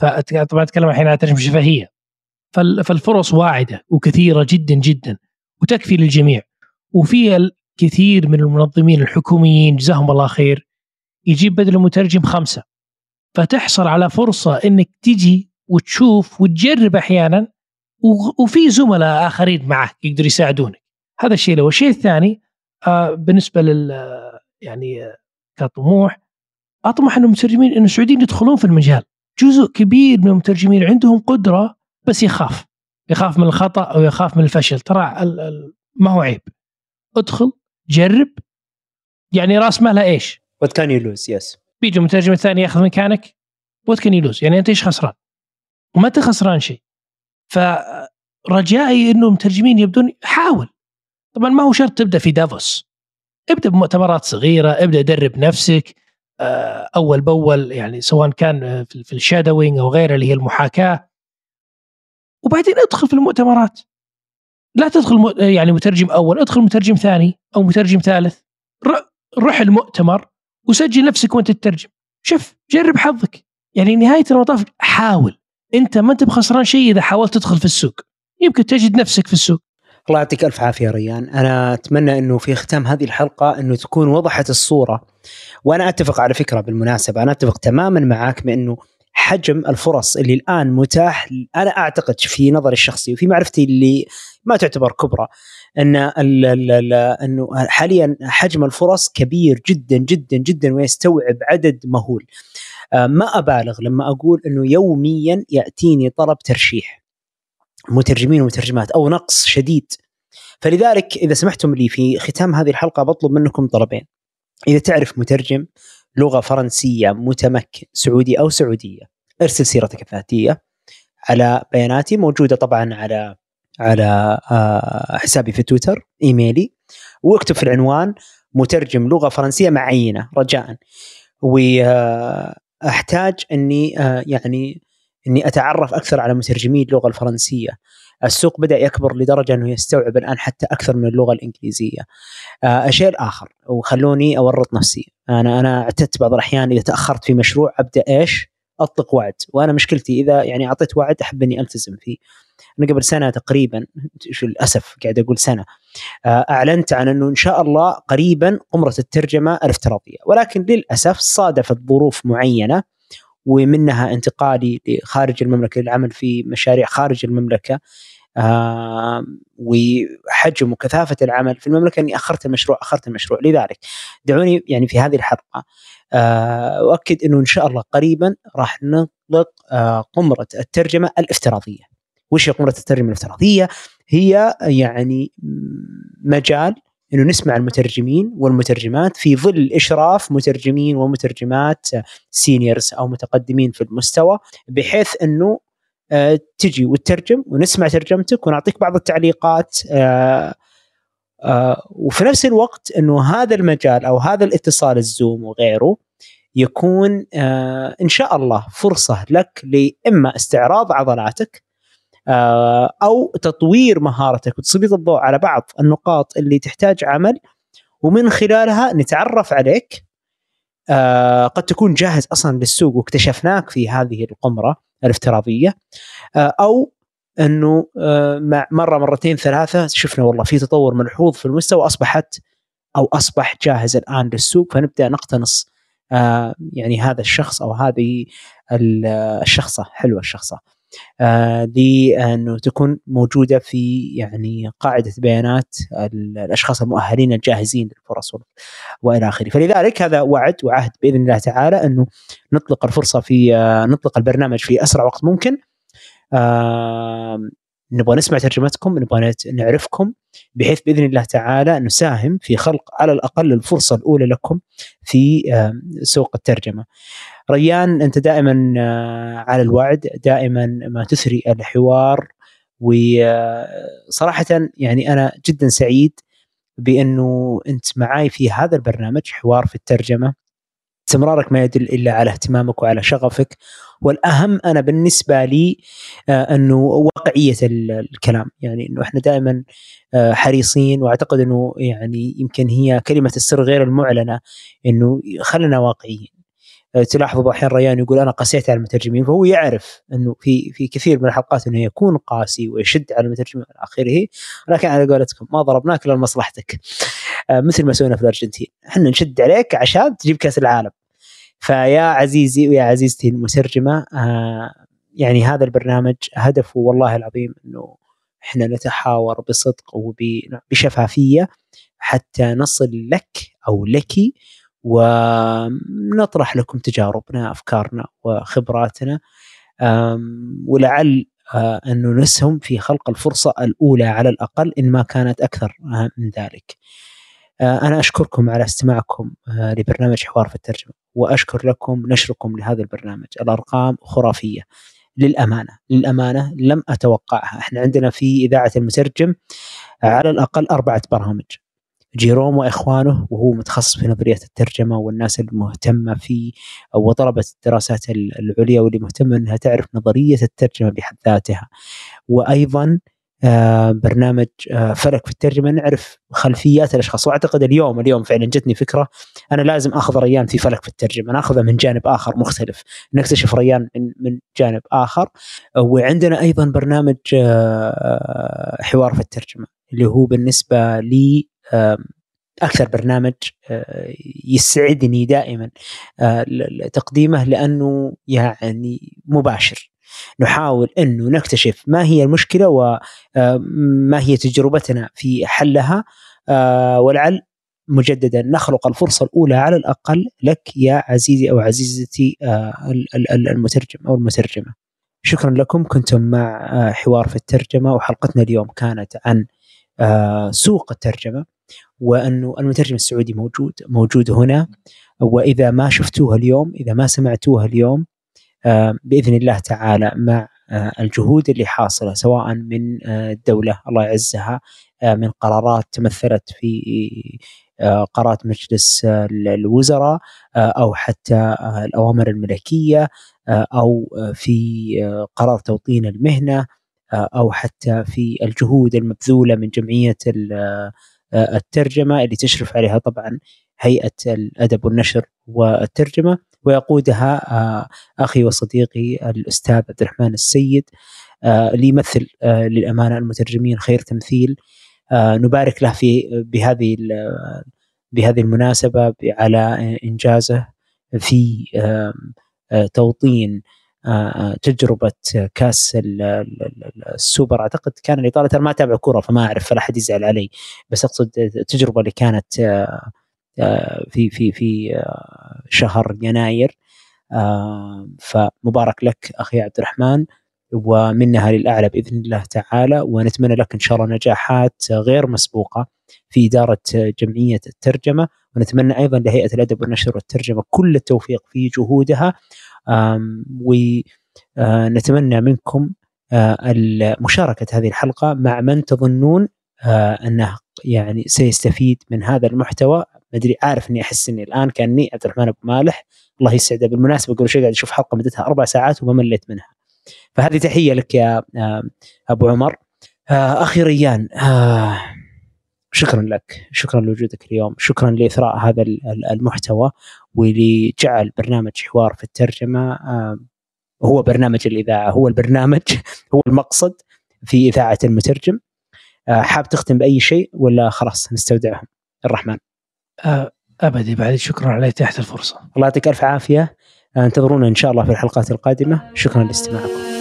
فطبعا أتكلم الحين عن ترجمة شفهية فالفرص واعدة وكثيرة جدا جدا وتكفي للجميع. وفي الكثير من المنظمين الحكوميين جزاهم الله خير يجيب بدل المترجم خمسة. فتحصل على فرصة إنك تجي وتشوف وتجرب أحيانا وفي زملاء آخرين معك يقدروا يساعدونك. هذا الشيء الأول. الشيء الثاني آه، بالنسبة لل يعني آه، كطموح أطمح ان المترجمين ان السعوديين يدخلون في المجال. جزء كبير من المترجمين عندهم قدرة بس يخاف. يخاف من الخطأ أو يخاف من الفشل. ترى ما هو عيب. ادخل جرب. يعني رأس مالها إيش؟ وات كان يلوز يس بيجي المترجم الثاني يأخذ مكانك. what can you lose يعني أنت إيش خسران؟ وما أنت خسران شيء. فرجائي إنه المترجمين يبدون حاول. طبعا ما هو شرط تبدأ في دافوس. ابدأ بمؤتمرات صغيرة ابدأ درب نفسك آه، أول بأول يعني سواء كان في الشادوينج أو غيره اللي هي المحاكاة. وبعدين ادخل في المؤتمرات. لا تدخل يعني مترجم أول ادخل مترجم ثاني أو مترجم ثالث. روح المؤتمر وسجل نفسك وأنت تترجم. شوف جرب حظك. يعني نهاية المطاف حاول. أنت ما أنت بخسران شيء إذا حاولت تدخل في السوق. يمكن تجد نفسك في السوق. الله يعطيك ألف عافية ريان. أنا أتمنى إنه في ختام هذه الحلقة إنه تكون وضحت الصورة. وأنا أتفق على فكرة بالمناسبة. أنا أتفق تماما معك بأنه حجم الفرص اللي الآن متاح أنا أعتقد في نظري الشخصي وفي معرفتي اللي ما تعتبر كبرى أن أنه حاليا حجم الفرص كبير جدا جدا جدا ويستوعب عدد مهول. آه، ما أبالغ لما أقول إنه يوميا يأتيني طلب ترشيح. مترجمين ومترجمات أو نقص شديد. فلذلك إذا سمحتم لي في ختام هذه الحلقة بطلب منكم طلبين. إذا تعرف مترجم لغة فرنسية متمكن سعودي أو سعودية ارسل سيرتك الذاتية على بياناتي موجودة طبعا على على آه، حسابي في تويتر إيميلي واكتب في العنوان مترجم لغة فرنسية معينه رجاء. واحتاج إني آه، يعني إني أتعرف أكثر على مترجمي اللغة الفرنسية السوق بدأ يكبر لدرجة إنه يستوعب الآن حتى أكثر من اللغة الإنجليزية. آه، الشيء الآخر وخلوني أورط نفسي أنا أنا اعتدت بعض الأحيان إذا تأخرت في مشروع أبدأ إيش؟ أطلق وعد وأنا مشكلتي إذا يعني أعطيت وعد أحب إني ألتزم فيه. أنا قبل سنة تقريبا للأسف قاعد أقول سنة آه، أعلنت عن إنه إن شاء الله قريبا قمرة الترجمة الافتراضيه ولكن للأسف صادفت ظروف معينة ومنها انتقالي لخارج المملكة للعمل في مشاريع خارج المملكة آه وحجم وكثافة العمل في المملكة إني أخرت المشروع أخرت المشروع لذلك دعوني يعني في هذه الحلقة آه اؤكد إنه إن شاء الله قريبا راح نطلق آه قمرة الترجمة الافتراضية. وش هي قمرة الترجمة الافتراضية؟ هي يعني مجال إنه نسمع المترجمين والمترجمات في ظل إشراف مترجمين ومترجمات سينيورز أو متقدمين في المستوى بحيث إنه آه، تجي وتترجم ونسمع ترجمتك ونعطيك بعض التعليقات آه، آه، وفي نفس الوقت إنه هذا المجال أو هذا الاتصال الزوم وغيره يكون إن شاء الله فرصة لك لإما استعراض عضلاتك أو تطوير مهارتك وتسليط الضوء على بعض النقاط اللي تحتاج عمل ومن خلالها نتعرف عليك. آه، قد تكون جاهز أصلا للسوق واكتشفناك في هذه القمرة الافتراضية. آه، أو أنه مع مرة مرتين ثلاثة شفنا والله في تطور ملحوظ في المستوى أصبحت أو أصبح جاهز الآن للسوق. فنبدأ نقتنص يعني هذا الشخص أو هذه الشخصة حلوة الشخصة. آه لأنه تكون موجودة في يعني قاعدة بيانات الأشخاص المؤهلين الجاهزين للفرص وإلى آخره، فلذلك هذا وعد وعهد بإذن الله تعالى أنه نطلق الفرصة في آه نطلق البرنامج في أسرع وقت ممكن. آه نبغى نسمع ترجمتكم نبغى نعرفكم بحيث بإذن الله تعالى نساهم في خلق على الأقل الفرصة الأولى لكم في سوق الترجمة. ريان أنت دائما آه، على الوعد دائما ما تثري الحوار وصراحه يعني أنا جدا سعيد بأنه أنت معي في هذا البرنامج حوار في الترجمة استمرارك ما يدل إلا على اهتمامك وعلى شغفك والأهم أنا بالنسبة لي آه، أنه واقعية الكلام. يعني إنه إحنا دائما آه، حريصين وأعتقد إنه يعني يمكن هي كلمة السر غير المعلنة إنه خلنا واقعيين. آه، تلاحظوا أحيانا ريان يقول أنا قسيت على المترجمين فهو يعرف إنه في في كثير من الحلقات إنه يكون قاسي ويشد على المترجمين إلى آخره ولكن على قولتكم ما ضربناك إلا لمصلحتك. مثل ما سوينا في الأرجنتين. إحنا نشد عليك عشان تجيب كأس العالم. فيا عزيزي ويا عزيزتي المترجمة آه يعني هذا البرنامج هدفه والله العظيم إنه إحنا نتحاور بصدق وبشفافية حتى نصل لك أو لك ونطرح لكم تجاربنا أفكارنا وخبراتنا ولعل آه، انه نسهم في خلق الفرصة الأولى على الأقل إن ما كانت أكثر من ذلك. آه، أنا أشكركم على استماعكم آه، لبرنامج حوار في الترجمة وأشكر لكم نشركم لهذا البرنامج. الأرقام خرافية. للأمانة للأمانة لم أتوقعها. إحنا عندنا في إذاعة المترجم على الأقل أربعة برامج. جيروم وإخوانه وهو متخصص في نظرية الترجمة والناس المهتمة في وطلبة الدراسات العليا واللي مهتمه إنها تعرف نظرية الترجمة بحد ذاتها. وأيضا آه، برنامج آه، فلك في الترجمة. نعرف خلفيات الأشخاص. وأعتقد اليوم اليوم فعلا جتني فكرة أنا لازم أخذ ريان في فلك في الترجمة. ناخذه من جانب آخر مختلف. نكتشف ريان من من جانب آخر. وعندنا أيضا برنامج آه، حوار في الترجمة اللي هو بالنسبة لي أكثر برنامج يسعدني دائما تقديمه لأنه يعني مباشر. نحاول إنه نكتشف ما هي المشكلة وما آه، هي تجربتنا في حلها آه، ولعل مجددا. نخلق الفرصة الأولى على الأقل لك يا عزيزي أو عزيزتي آه، المترجم أو المترجمة. شكرا لكم. كنتم مع حوار في الترجمة وحلقتنا اليوم كانت عن سوق الترجمة وأنه المترجم السعودي موجود موجود هنا. وإذا ما شفتوها اليوم إذا ما سمعتوها اليوم آه، بإذن الله تعالى مع آه، الجهود اللي حاصلة سواء من آه، الدولة الله يعزها من قرارات تمثلت في قرارات مجلس الوزراء أو حتى الأوامر الملكية أو في قرار توطين المهنة أو حتى في الجهود المبذولة من جمعية الترجمة اللي تشرف عليها طبعا هيئة الأدب والنشر والترجمة. ويقودها آه، أخي وصديقي الأستاذ عبد الرحمن السيد آه، اللي يمثل آه، للأمانة المترجمين خير تمثيل نبارك له في بهذه بهذه المناسبة على إنجازه في توطين تجربة كأس السوبر. أعتقد كان الإطالة ما اتابع كره فما أعرف فلا أحد يزعل علي. بس أقصد التجربة اللي كانت في في في آه، شهر يناير. آه، فمبارك لك أخي عبد الرحمن. ومنها للاعلى بإذن الله تعالى ونتمنى لك إن شاء الله نجاحات غير مسبوقة في إدارة جمعية الترجمة ونتمنى أيضا لهيئة الأدب والنشر والترجمة كل التوفيق في جهودها. ونتمنى آه، منكم مشاركة هذه الحلقة مع من تظنون أنه يعني سيستفيد من هذا المحتوى. ما أدري عارف إني أحس إني الآن كأني عبد الرحمن أبو مالح. الله يسعده. بالمناسبة قبل شوي قاعد أشوف حلقة مدتها أربع ساعات وما مليت منها. فهذه تحية لك يا أبو عمر. آه، أخي ريان آه، شكرا لك. شكرا لوجودك اليوم. شكرا لإثراء هذا المحتوى ولجعل برنامج حوار في الترجمة آه، هو برنامج الإذاعة هو البرنامج هو المقصد في إذاعة المترجم. حاب تختم بأي شيء ولا خلاص نستودعهم؟ الرحمن. ابدي بعد شكرا على اتاحه الفرصة. الله يعطيك ألف عافية. أنتظرونا إن شاء الله في الحلقات القادمة. شكرا لاستماعكم.